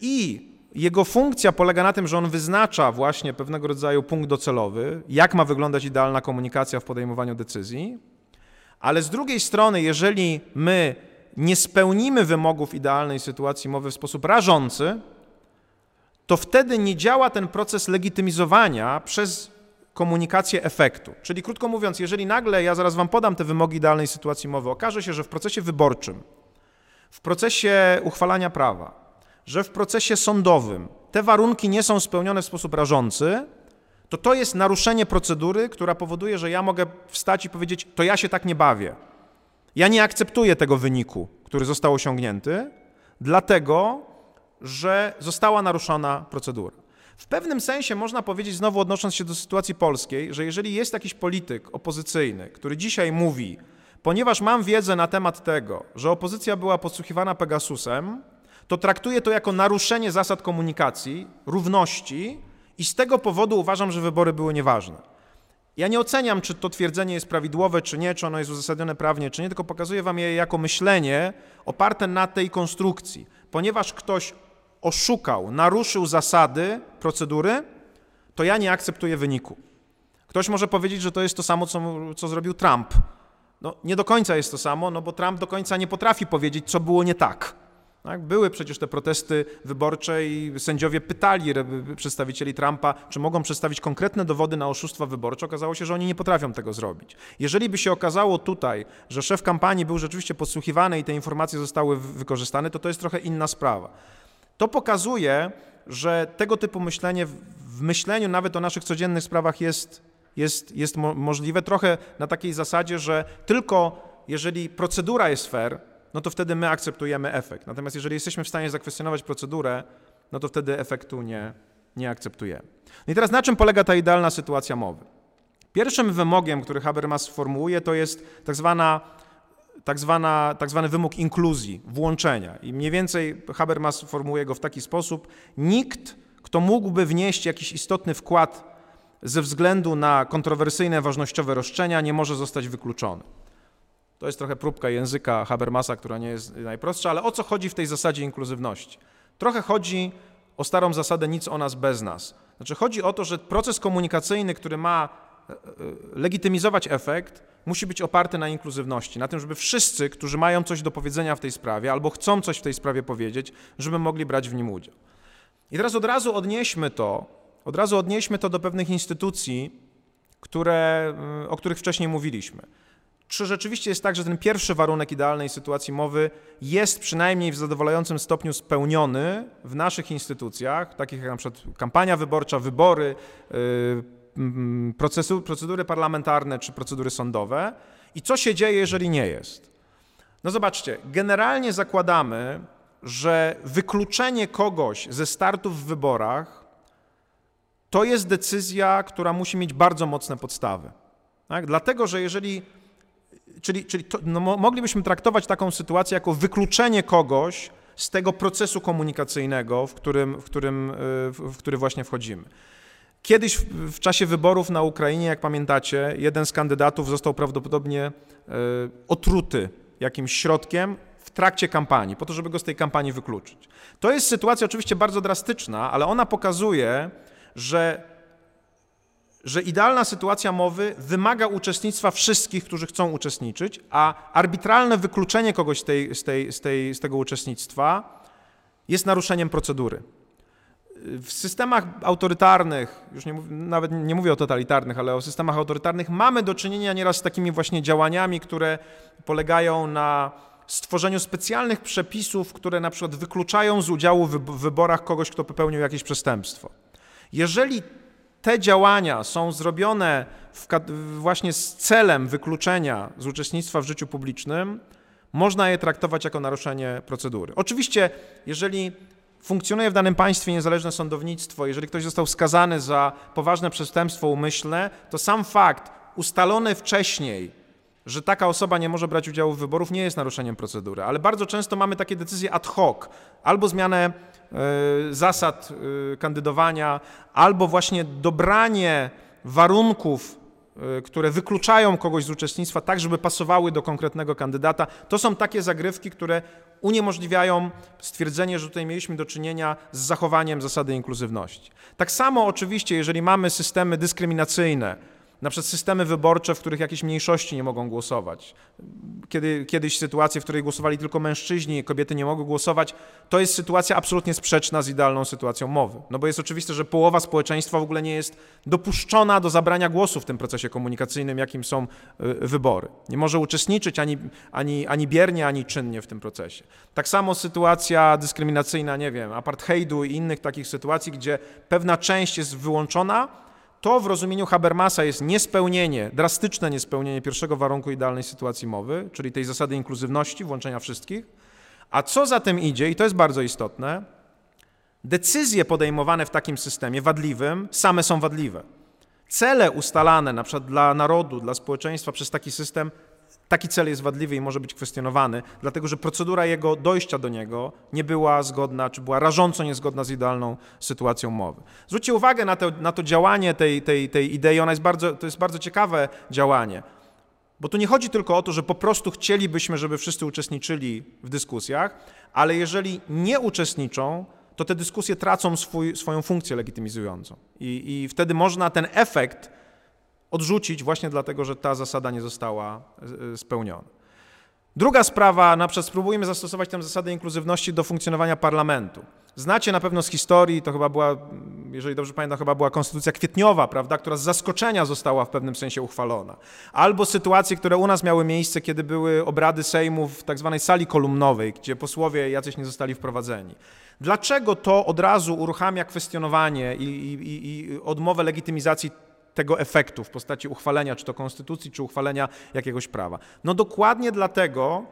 I jego funkcja polega na tym, że on wyznacza właśnie pewnego rodzaju punkt docelowy, jak ma wyglądać idealna komunikacja w podejmowaniu decyzji, ale z drugiej strony, jeżeli my nie spełnimy wymogów idealnej sytuacji mowy w sposób rażący, to wtedy nie działa ten proces legitymizowania przez komunikację efektu. Czyli krótko mówiąc, jeżeli nagle, ja zaraz Wam podam te wymogi idealnej sytuacji mowy, okaże się, że w procesie wyborczym, w procesie uchwalania prawa, że w procesie sądowym te warunki nie są spełnione w sposób rażący, to to jest naruszenie procedury, która powoduje, że ja mogę wstać i powiedzieć: To ja się tak nie bawię. Ja nie akceptuję tego wyniku, który został osiągnięty, dlatego że została naruszona procedura. W pewnym sensie można powiedzieć, znowu odnosząc się do sytuacji polskiej, że jeżeli jest jakiś polityk opozycyjny, który dzisiaj mówi, ponieważ mam wiedzę na temat tego, że opozycja była podsłuchiwana Pegasusem, to traktuję to jako naruszenie zasad komunikacji, równości i z tego powodu uważam, że wybory były nieważne. Ja nie oceniam, czy to twierdzenie jest prawidłowe, czy nie, czy ono jest uzasadnione prawnie, czy nie, tylko pokazuję wam je jako myślenie oparte na tej konstrukcji. Ponieważ ktoś oszukał, naruszył zasady procedury, to ja nie akceptuję wyniku. Ktoś może powiedzieć, że to jest to samo, co, co zrobił Trump. No, nie do końca jest to samo, no bo Trump do końca nie potrafi powiedzieć, co było nie tak. Tak? Były przecież te protesty wyborcze i sędziowie pytali przedstawicieli Trumpa, czy mogą przedstawić konkretne dowody na oszustwa wyborcze. Okazało się, że oni nie potrafią tego zrobić. Jeżeli by się okazało tutaj, że szef kampanii był rzeczywiście podsłuchiwany i te informacje zostały wykorzystane, to to jest trochę inna sprawa. To pokazuje, że tego typu myślenie w myśleniu nawet o naszych codziennych sprawach jest, jest, jest mo możliwe trochę na takiej zasadzie, że tylko jeżeli procedura jest fair, no to wtedy my akceptujemy efekt. Natomiast jeżeli jesteśmy w stanie zakwestionować procedurę, no to wtedy efektu nie, nie akceptujemy. No i teraz na czym polega ta idealna sytuacja mowy? Pierwszym wymogiem, który Habermas formułuje, to jest tak zwana tak, zwana, tak zwany wymóg inkluzji, włączenia. I mniej więcej Habermas formułuje go w taki sposób: nikt, kto mógłby wnieść jakiś istotny wkład ze względu na kontrowersyjne, ważnościowe roszczenia, nie może zostać wykluczony. To jest trochę próbka języka Habermasa, która nie jest najprostsza, ale o co chodzi w tej zasadzie inkluzywności? Trochę chodzi o starą zasadę nic o nas bez nas. Znaczy chodzi o to, że proces komunikacyjny, który ma e, e, legitymizować efekt, musi być oparty na inkluzywności, na tym, żeby wszyscy, którzy mają coś do powiedzenia w tej sprawie albo chcą coś w tej sprawie powiedzieć, żeby mogli brać w nim udział. I teraz od razu odnieśmy to, od razu odnieśmy to do pewnych instytucji, które, o których wcześniej mówiliśmy. Czy rzeczywiście jest tak, że ten pierwszy warunek idealnej sytuacji mowy jest przynajmniej w zadowalającym stopniu spełniony w naszych instytucjach, takich jak na przykład kampania wyborcza, wybory, yy, procesu, procedury parlamentarne czy procedury sądowe? I co się dzieje, jeżeli nie jest? No zobaczcie, generalnie zakładamy, że wykluczenie kogoś ze startu w wyborach to jest decyzja, która musi mieć bardzo mocne podstawy. Tak? Dlatego, że jeżeli czyli, czyli to, no, moglibyśmy traktować taką sytuację jako wykluczenie kogoś z tego procesu komunikacyjnego, w którym, w którym, y, w który właśnie wchodzimy. Kiedyś w, w, czasie wyborów na Ukrainie, jak pamiętacie, jeden z kandydatów został prawdopodobnie y, otruty jakimś środkiem w trakcie kampanii, po to, żeby go z tej kampanii wykluczyć. To jest sytuacja oczywiście bardzo drastyczna, ale ona pokazuje, że że idealna sytuacja mowy wymaga uczestnictwa wszystkich, którzy chcą uczestniczyć, a arbitralne wykluczenie kogoś z, tej, z, tej, z, tej, z tego uczestnictwa jest naruszeniem procedury. W systemach autorytarnych, już nie, nawet nie mówię o totalitarnych, ale o systemach autorytarnych, mamy do czynienia nieraz z takimi właśnie działaniami, które polegają na stworzeniu specjalnych przepisów, które na przykład wykluczają z udziału w wyborach kogoś, kto popełnił jakieś przestępstwo. Jeżeli te działania są zrobione właśnie z celem wykluczenia z uczestnictwa w życiu publicznym, można je traktować jako naruszenie procedury. Oczywiście, jeżeli funkcjonuje w danym państwie niezależne sądownictwo, jeżeli ktoś został skazany za poważne przestępstwo umyślne, to sam fakt ustalony wcześniej, że taka osoba nie może brać udziału w wyborów, nie jest naruszeniem procedury. Ale bardzo często mamy takie decyzje ad hoc, albo zmianę E, zasad e, kandydowania, albo właśnie dobranie warunków, które wykluczają kogoś z uczestnictwa, tak żeby pasowały do konkretnego kandydata. To są takie zagrywki, które uniemożliwiają stwierdzenie, że tutaj mieliśmy do czynienia z zachowaniem zasady inkluzywności. Tak samo oczywiście, jeżeli mamy systemy dyskryminacyjne, na przykład systemy wyborcze, w których jakieś mniejszości nie mogą głosować. Kiedy, kiedyś sytuacje, w której głosowali tylko mężczyźni, kobiety nie mogły głosować, to jest sytuacja absolutnie sprzeczna z idealną sytuacją mowy. No bo jest oczywiste, że połowa społeczeństwa w ogóle nie jest dopuszczona do zabrania głosu w tym procesie komunikacyjnym, jakim są y, wybory. Nie może uczestniczyć ani, ani, ani biernie, ani czynnie w tym procesie. Tak samo sytuacja dyskryminacyjna, nie wiem, apartheidu i innych takich sytuacji, gdzie pewna część jest wyłączona, to w rozumieniu Habermasa jest niespełnienie, drastyczne niespełnienie pierwszego warunku idealnej sytuacji mowy, czyli tej zasady inkluzywności, włączenia wszystkich. A co za tym idzie, i to jest bardzo istotne, decyzje podejmowane w takim systemie wadliwym same są wadliwe. Cele ustalane na przykład dla narodu, dla społeczeństwa przez taki system taki cel jest wadliwy i może być kwestionowany, dlatego że procedura jego dojścia do niego nie była zgodna, czy była rażąco niezgodna z idealną sytuacją mowy. Zwróćcie uwagę na to, na to działanie tej, tej, tej idei, ona jest bardzo, to jest bardzo ciekawe działanie. Bo tu nie chodzi tylko o to, że po prostu chcielibyśmy, żeby wszyscy uczestniczyli w dyskusjach, ale jeżeli nie uczestniczą, to te dyskusje tracą swój, swoją funkcję legitymizującą. I, I wtedy można ten efekt odrzucić właśnie dlatego, że ta zasada nie została e, spełniona. Druga sprawa, na przykład spróbujmy zastosować tę zasadę inkluzywności do funkcjonowania parlamentu. Znacie na pewno z historii, to chyba była, jeżeli dobrze pamiętam, chyba była konstytucja kwietniowa, prawda, która z zaskoczenia została w pewnym sensie uchwalona. Albo sytuacje, które u nas miały miejsce, kiedy były obrady Sejmu w tak zwanej sali kolumnowej, gdzie posłowie jacyś nie zostali wprowadzeni. Dlaczego to od razu uruchamia kwestionowanie i, i, i odmowę legitymizacji tego efektu w postaci uchwalenia czy to konstytucji, czy uchwalenia jakiegoś prawa? No dokładnie dlatego,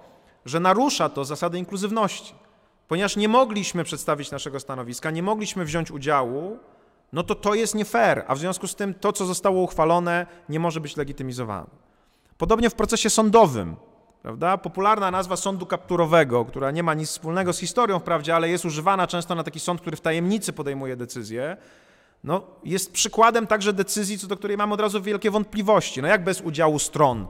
że narusza to zasady inkluzywności. Ponieważ nie mogliśmy przedstawić naszego stanowiska, nie mogliśmy wziąć udziału, no to to jest nie fair, a w związku z tym to, co zostało uchwalone, nie może być legitymizowane. Podobnie w procesie sądowym. Prawda? Popularna nazwa sądu kapturowego, która nie ma nic wspólnego z historią wprawdzie, ale jest używana często na taki sąd, który w tajemnicy podejmuje decyzje, no, jest przykładem także decyzji, co do której mamy od razu wielkie wątpliwości. No jak bez udziału stron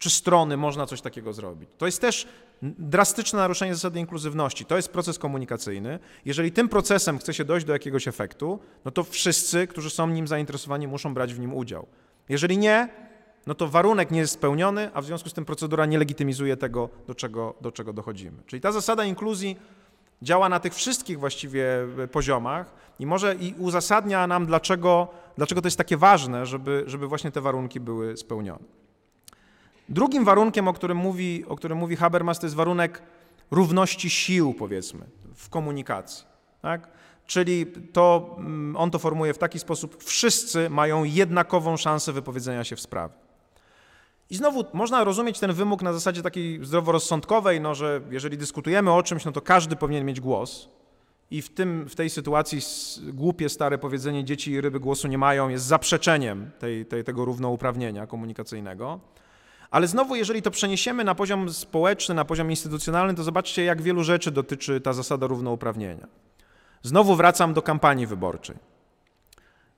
czy strony można coś takiego zrobić? To jest też drastyczne naruszenie zasady inkluzywności. To jest proces komunikacyjny. Jeżeli tym procesem chce się dojść do jakiegoś efektu, no to wszyscy, którzy są nim zainteresowani, muszą brać w nim udział. Jeżeli nie, no to warunek nie jest spełniony, a w związku z tym procedura nie legitymizuje tego, do czego, do czego dochodzimy. Czyli ta zasada inkluzji działa na tych wszystkich właściwie poziomach i może i uzasadnia nam, dlaczego, dlaczego to jest takie ważne, żeby, żeby właśnie te warunki były spełnione. Drugim warunkiem, o którym mówi, o którym mówi Habermas, to jest warunek równości sił, powiedzmy, w komunikacji. Tak? Czyli to, mm, on to formuje w taki sposób, wszyscy mają jednakową szansę wypowiedzenia się w sprawie. I znowu można rozumieć ten wymóg na zasadzie takiej zdroworozsądkowej, no, że jeżeli dyskutujemy o czymś, no to każdy powinien mieć głos. I w, tym, w tej sytuacji głupie stare powiedzenie dzieci i ryby głosu nie mają jest zaprzeczeniem tej, tej, tego równouprawnienia komunikacyjnego. Ale znowu, jeżeli to przeniesiemy na poziom społeczny, na poziom instytucjonalny, to zobaczcie, jak wielu rzeczy dotyczy ta zasada równouprawnienia. Znowu wracam do kampanii wyborczej.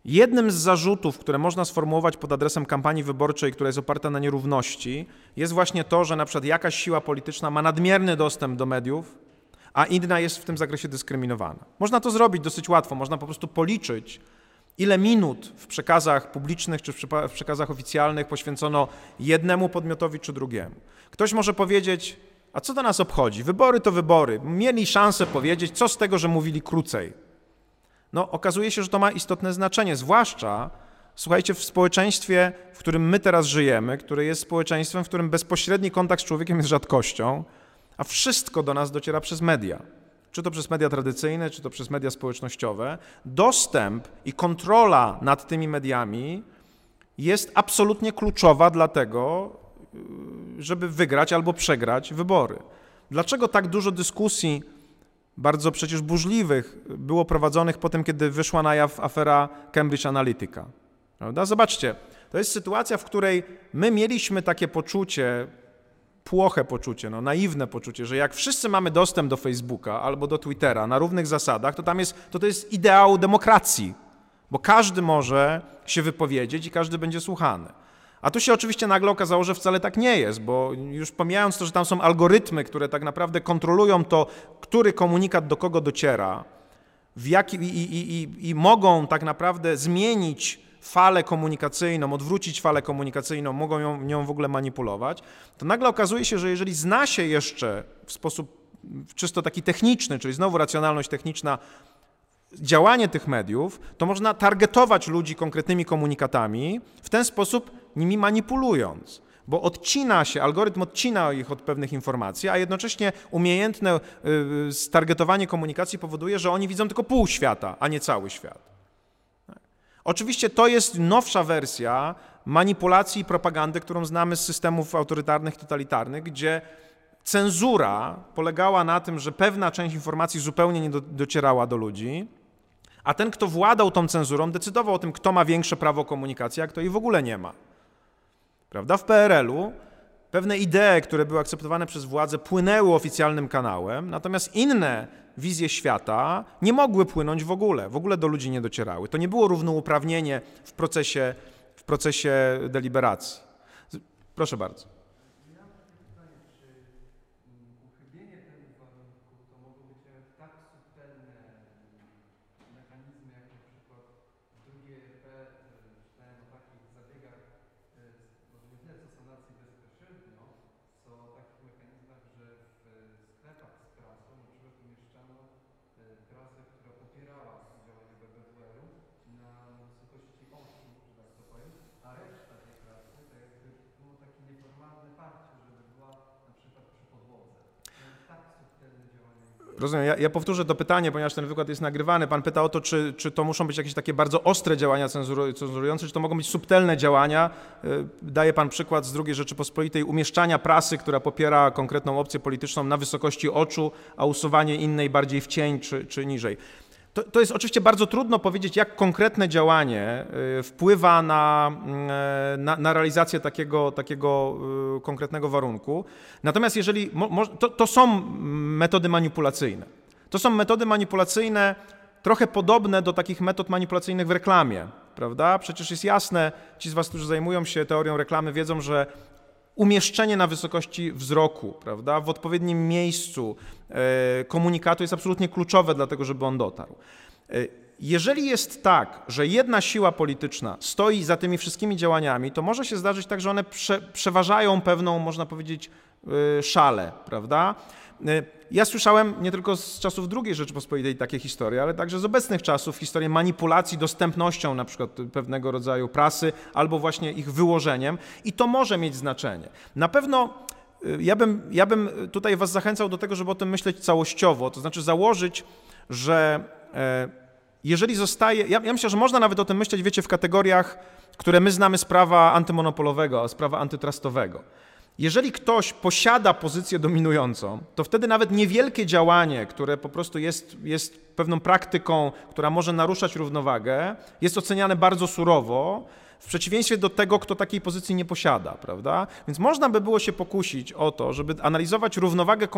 Jednym z zarzutów, które można sformułować pod adresem kampanii wyborczej, która jest oparta na nierówności, jest właśnie to, że na przykład jakaś siła polityczna ma nadmierny dostęp do mediów, a inna jest w tym zakresie dyskryminowana. Można to zrobić dosyć łatwo, można po prostu policzyć, Ile minut w przekazach publicznych czy w przekazach oficjalnych poświęcono jednemu podmiotowi czy drugiemu? Ktoś może powiedzieć, a co to nas obchodzi? Wybory to wybory. Mieli szansę powiedzieć, co z tego, że mówili krócej. No, okazuje się, że to ma istotne znaczenie, zwłaszcza, słuchajcie, w społeczeństwie, w którym my teraz żyjemy, które jest społeczeństwem, w którym bezpośredni kontakt z człowiekiem jest rzadkością, a wszystko do nas dociera przez media czy to przez media tradycyjne, czy to przez media społecznościowe, dostęp i kontrola nad tymi mediami jest absolutnie kluczowa dla tego, żeby wygrać albo przegrać wybory. Dlaczego tak dużo dyskusji, bardzo przecież burzliwych, było prowadzonych po tym, kiedy wyszła na jaw afera Cambridge Analytica? Prawda? Zobaczcie, to jest sytuacja, w której my mieliśmy takie poczucie, płoche poczucie, no, naiwne poczucie, że jak wszyscy mamy dostęp do Facebooka albo do Twittera na równych zasadach, to tam jest, to, to jest ideał demokracji, bo każdy może się wypowiedzieć i każdy będzie słuchany. A tu się oczywiście nagle okazało, że wcale tak nie jest, bo już pomijając to, że tam są algorytmy, które tak naprawdę kontrolują to, który komunikat do kogo dociera, w jaki, i, i, i, i mogą tak naprawdę zmienić falę komunikacyjną, odwrócić falę komunikacyjną, mogą ją, nią w ogóle manipulować, to nagle okazuje się, że jeżeli zna się jeszcze w sposób czysto taki techniczny, czyli znowu racjonalność techniczna, działanie tych mediów, to można targetować ludzi konkretnymi komunikatami, w ten sposób nimi manipulując. Bo odcina się, algorytm odcina ich od pewnych informacji, a jednocześnie umiejętne y, stargetowanie komunikacji powoduje, że oni widzą tylko pół świata, a nie cały świat. Oczywiście to jest nowsza wersja manipulacji i propagandy, którą znamy z systemów autorytarnych, totalitarnych, gdzie cenzura polegała na tym, że pewna część informacji zupełnie nie do, docierała do ludzi, a ten, kto władał tą cenzurą, decydował o tym, kto ma większe prawo komunikacji, a kto jej w ogóle nie ma. Prawda? W PRL-u pewne idee, które były akceptowane przez władzę, płynęły oficjalnym kanałem, natomiast inne wizje świata nie mogły płynąć w ogóle, w ogóle do ludzi nie docierały. To nie było równouprawnienie w procesie, w procesie deliberacji. Proszę bardzo. Rozumiem. Ja, ja, powtórzę to pytanie, ponieważ ten wykład jest nagrywany. Pan pyta o to, czy, czy to muszą być jakieś takie bardzo ostre działania cenzurujące, czy to mogą być subtelne działania. Y, daje pan przykład z II Rzeczypospolitej umieszczania prasy, która popiera konkretną opcję polityczną na wysokości oczu, a usuwanie innej bardziej w cień czy, czy niżej. To, to, jest oczywiście bardzo trudno powiedzieć, jak konkretne działanie y, wpływa na, y, na, na realizację takiego, takiego y, konkretnego warunku. Natomiast jeżeli to, to są metody manipulacyjne. To są metody manipulacyjne trochę podobne do takich metod manipulacyjnych w reklamie, prawda? Przecież jest jasne, ci z Was, którzy zajmują się teorią reklamy, wiedzą, że umieszczenie na wysokości wzroku, prawda, w odpowiednim miejscu e, komunikatu jest absolutnie kluczowe dla tego, żeby on dotarł. E, jeżeli jest tak, że jedna siła polityczna stoi za tymi wszystkimi działaniami, to może się zdarzyć tak, że one prze, przeważają pewną, można powiedzieć, e, szalę, prawda? Y, ja słyszałem nie tylko z czasów II Rzeczypospolitej takie historie, ale także z obecnych czasów historie manipulacji dostępnością na przykład pewnego rodzaju prasy albo właśnie ich wyłożeniem i to może mieć znaczenie. Na pewno y, ja bym, ja bym tutaj Was zachęcał do tego, żeby o tym myśleć całościowo, to znaczy założyć, że e, jeżeli zostaje, ja, ja myślę, że można nawet o tym myśleć, wiecie, w kategoriach, które my znamy z prawa antymonopolowego, z prawa antytrustowego. Jeżeli ktoś posiada pozycję dominującą, to wtedy nawet niewielkie działanie, które po prostu jest, jest pewną praktyką, która może naruszać równowagę, jest oceniane bardzo surowo, w przeciwieństwie do tego, kto takiej pozycji nie posiada, prawda? Więc można by było się pokusić o to, żeby analizować równowagę,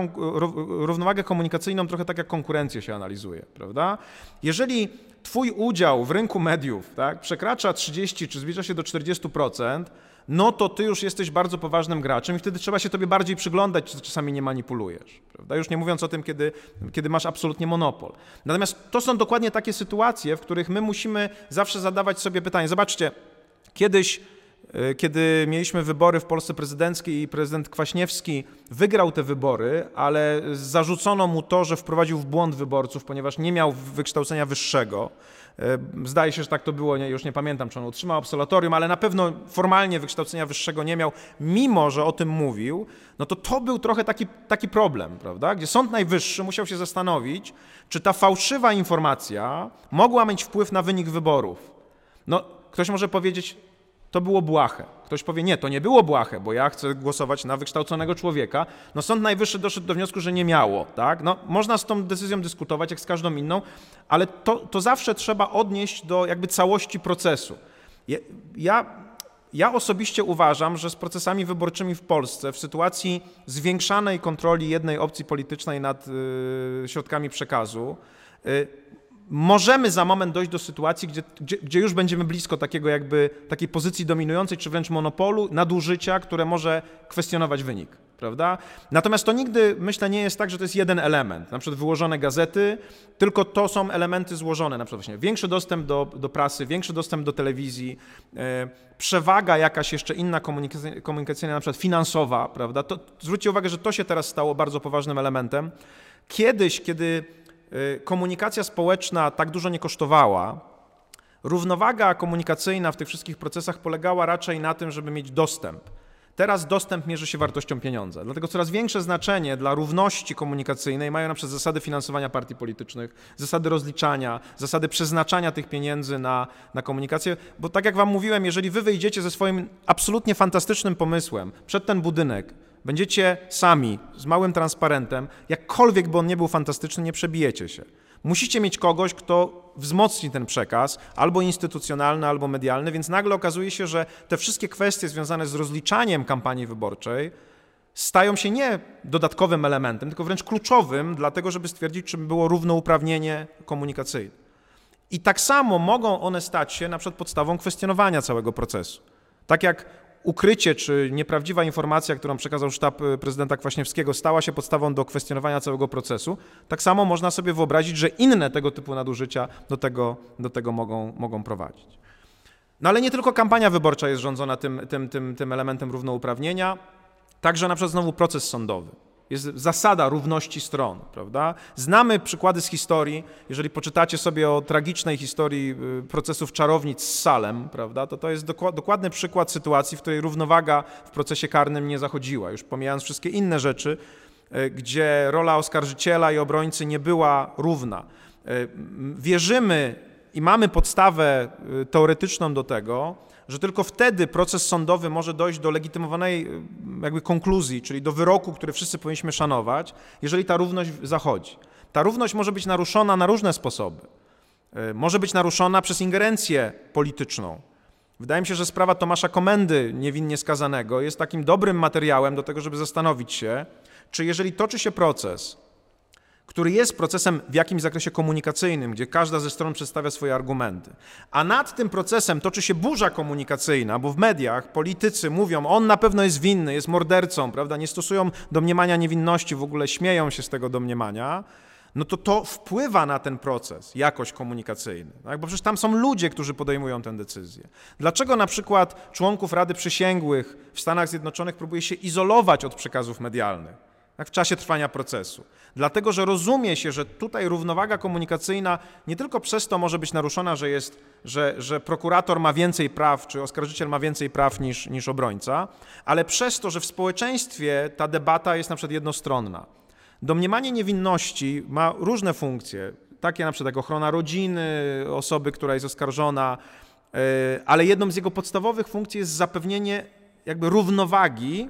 równowagę komunikacyjną trochę tak, jak konkurencję się analizuje, prawda? Jeżeli twój udział w rynku mediów tak, przekracza 30 czy zbliża się do 40%, no to ty już jesteś bardzo poważnym graczem i wtedy trzeba się tobie bardziej przyglądać, czy czasami nie manipulujesz. Prawda? Już nie mówiąc o tym, kiedy, kiedy masz absolutnie monopol. Natomiast to są dokładnie takie sytuacje, w których my musimy zawsze zadawać sobie pytanie. Zobaczcie, kiedyś e, kiedy mieliśmy wybory w Polsce prezydenckie i prezydent Kwaśniewski wygrał te wybory, ale zarzucono mu to, że wprowadził w błąd wyborców, ponieważ nie miał wykształcenia wyższego. E, zdaje się, że tak to było, nie, już nie pamiętam, czy on otrzymał absolutorium, ale na pewno formalnie wykształcenia wyższego nie miał, mimo że o tym mówił, no to to był trochę taki, taki problem, prawda? Gdzie Sąd Najwyższy musiał się zastanowić, czy ta fałszywa informacja mogła mieć wpływ na wynik wyborów. No, ktoś może powiedzieć, to było błahe. Ktoś powie, nie, to nie było błahe, bo ja chcę głosować na wykształconego człowieka. No Sąd Najwyższy doszedł do wniosku, że nie miało, tak? No, można z tą decyzją dyskutować, jak z każdą inną, ale to, to zawsze trzeba odnieść do jakby całości procesu. Ja, ja osobiście uważam, że z procesami wyborczymi w Polsce w sytuacji zwiększanej kontroli jednej opcji politycznej nad y, środkami przekazu, y, możemy za moment dojść do sytuacji, gdzie, gdzie, gdzie, już będziemy blisko takiego jakby takiej pozycji dominującej, czy wręcz monopolu, nadużycia, które może kwestionować wynik, prawda? Natomiast to nigdy, myślę, nie jest tak, że to jest jeden element, na przykład wyłożone gazety, tylko to są elementy złożone, na przykład właśnie większy dostęp do, do prasy, większy dostęp do telewizji, e, przewaga jakaś jeszcze inna komunikacyjna, komunikacyjna, na przykład finansowa, prawda? To, zwróćcie uwagę, że to się teraz stało bardzo poważnym elementem. Kiedyś, kiedy komunikacja społeczna tak dużo nie kosztowała, równowaga komunikacyjna w tych wszystkich procesach polegała raczej na tym, żeby mieć dostęp. Teraz dostęp mierzy się wartością pieniądza. Dlatego coraz większe znaczenie dla równości komunikacyjnej mają na przykład zasady finansowania partii politycznych, zasady rozliczania, zasady przeznaczania tych pieniędzy na, na komunikację. Bo tak jak Wam mówiłem, jeżeli Wy wyjdziecie ze swoim absolutnie fantastycznym pomysłem przed ten budynek, Będziecie sami, z małym transparentem, jakkolwiek by on nie był fantastyczny, nie przebijecie się. Musicie mieć kogoś, kto wzmocni ten przekaz, albo instytucjonalny, albo medialny, więc nagle okazuje się, że te wszystkie kwestie związane z rozliczaniem kampanii wyborczej stają się nie dodatkowym elementem, tylko wręcz kluczowym, dlatego żeby stwierdzić, czy było równouprawnienie komunikacyjne. I tak samo mogą one stać się na przykład podstawą kwestionowania całego procesu. Tak jak ukrycie czy nieprawdziwa informacja, którą przekazał sztab y, prezydenta Kwaśniewskiego, stała się podstawą do kwestionowania całego procesu, tak samo można sobie wyobrazić, że inne tego typu nadużycia do tego, do tego mogą, mogą prowadzić. No ale nie tylko kampania wyborcza jest rządzona tym, tym, tym, tym elementem równouprawnienia, także na przykład znowu proces sądowy. Jest zasada równości stron, prawda? Znamy przykłady z historii. Jeżeli poczytacie sobie o tragicznej historii y, procesów czarownic z Salem, prawda, to to jest dokładny przykład sytuacji, w której równowaga w procesie karnym nie zachodziła. Już pomijając wszystkie inne rzeczy, gdzie rola oskarżyciela i obrońcy nie była równa. Wierzymy i mamy podstawę teoretyczną do tego, że tylko wtedy proces sądowy może dojść do legitymowanej jakby konkluzji, czyli do wyroku, który wszyscy powinniśmy szanować, jeżeli ta równość zachodzi. Ta równość może być naruszona na różne sposoby. E, może być naruszona przez ingerencję polityczną. Wydaje mi się, że sprawa Tomasza Komendy, niewinnie skazanego, jest takim dobrym materiałem do tego, żeby zastanowić się, czy jeżeli toczy się proces, który jest procesem w jakimś zakresie komunikacyjnym, gdzie każda ze stron przedstawia swoje argumenty. A nad tym procesem toczy się burza komunikacyjna, bo w mediach politycy mówią, on na pewno jest winny, jest mordercą, prawda? Nie stosują domniemania niewinności, w ogóle śmieją się z tego domniemania no to to wpływa na ten proces, jakość komunikacyjny. Tak? Bo przecież tam są ludzie, którzy podejmują tę decyzję. Dlaczego na przykład członków Rady Przysięgłych w Stanach Zjednoczonych próbuje się izolować od przekazów medialnych tak? w czasie trwania procesu? Dlatego, że rozumie się, że tutaj równowaga komunikacyjna nie tylko przez to może być naruszona, że, jest, że, że prokurator ma więcej praw, czy oskarżyciel ma więcej praw niż, niż obrońca, ale przez to, że w społeczeństwie ta debata jest na przykład jednostronna. Domniemanie niewinności ma różne funkcje, takie na przykład jak ochrona rodziny, osoby, która jest oskarżona, e, ale jedną z jego podstawowych funkcji jest zapewnienie jakby równowagi,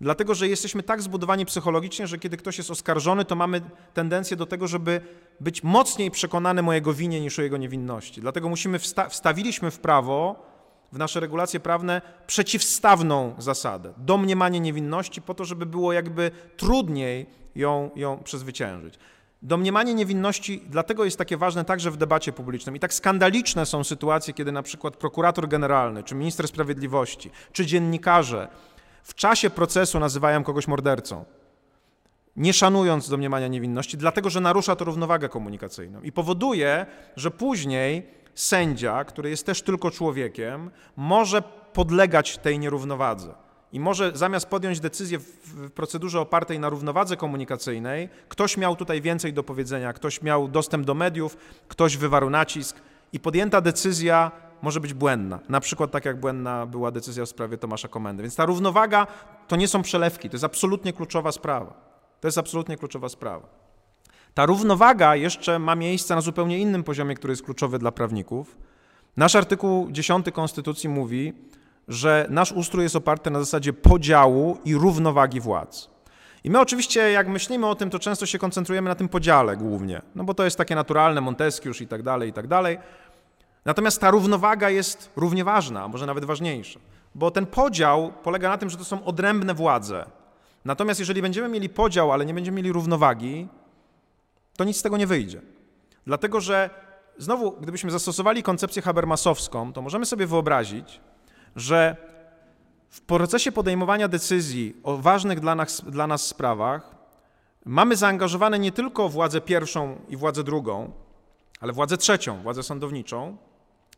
dlatego że jesteśmy tak zbudowani psychologicznie, że kiedy ktoś jest oskarżony, to mamy tendencję do tego, żeby być mocniej przekonanym o jego winie niż o jego niewinności. Dlatego musimy wsta wstawiliśmy w prawo, w nasze regulacje prawne przeciwstawną zasadę, domniemanie niewinności po to, żeby było jakby trudniej ją, ją przezwyciężyć. Domniemanie niewinności dlatego jest takie ważne także w debacie publicznej. I tak skandaliczne są sytuacje, kiedy na przykład prokurator generalny, czy minister sprawiedliwości, czy dziennikarze w czasie procesu nazywają kogoś mordercą, nie szanując domniemania niewinności, dlatego że narusza to równowagę komunikacyjną i powoduje, że później sędzia, który jest też tylko człowiekiem, może podlegać tej nierównowadze. I może zamiast podjąć decyzję w procedurze opartej na równowadze komunikacyjnej, ktoś miał tutaj więcej do powiedzenia, ktoś miał dostęp do mediów, ktoś wywarł nacisk i podjęta decyzja może być błędna. Na przykład tak jak błędna była decyzja w sprawie Tomasza Komendy. Więc ta równowaga to nie są przelewki, to jest absolutnie kluczowa sprawa. To jest absolutnie kluczowa sprawa. Ta równowaga jeszcze ma miejsce na zupełnie innym poziomie, który jest kluczowy dla prawników. Nasz artykuł 10 Konstytucji mówi, że nasz ustrój jest oparty na zasadzie podziału i równowagi władz. I my oczywiście, jak myślimy o tym, to często się koncentrujemy na tym podziale głównie, no bo to jest takie naturalne, Montesquieu i tak dalej, i tak dalej. Natomiast ta równowaga jest równie ważna, a może nawet ważniejsza, bo ten podział polega na tym, że to są odrębne władze. Natomiast jeżeli będziemy mieli podział, ale nie będziemy mieli równowagi, to nic z tego nie wyjdzie. Dlatego, że znowu, gdybyśmy zastosowali koncepcję habermasowską, to możemy sobie wyobrazić, że w procesie podejmowania decyzji o ważnych dla nas, dla nas sprawach mamy zaangażowane nie tylko władzę pierwszą i władzę drugą, ale władzę trzecią, władzę sądowniczą,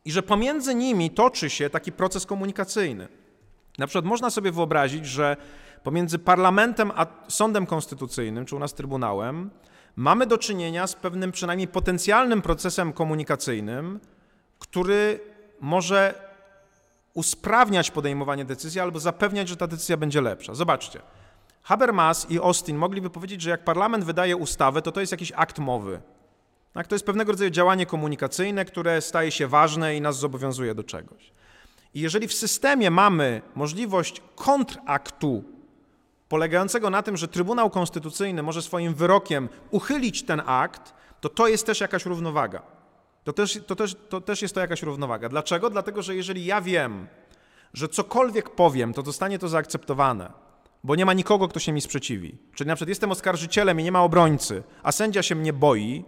i że pomiędzy nimi toczy się taki proces komunikacyjny. Na przykład można sobie wyobrazić, że pomiędzy parlamentem a sądem konstytucyjnym, czy u nas trybunałem, mamy do czynienia z pewnym przynajmniej potencjalnym procesem komunikacyjnym, który może usprawniać podejmowanie decyzji albo zapewniać, że ta decyzja będzie lepsza. Zobaczcie. Habermas i Austin mogliby powiedzieć, że jak parlament wydaje ustawę, to to jest jakiś akt mowy. Tak? To jest pewnego rodzaju działanie komunikacyjne, które staje się ważne i nas zobowiązuje do czegoś. I jeżeli w systemie mamy możliwość kontraktu polegającego na tym, że Trybunał Konstytucyjny może swoim wyrokiem uchylić ten akt, to to jest też jakaś równowaga. To też, to, też, to też jest to jakaś równowaga. Dlaczego? Dlatego, że jeżeli ja wiem, że cokolwiek powiem, to zostanie to zaakceptowane, bo nie ma nikogo, kto się mi sprzeciwi. Czyli na przykład jestem oskarżycielem i nie ma obrońcy, a sędzia się mnie boi,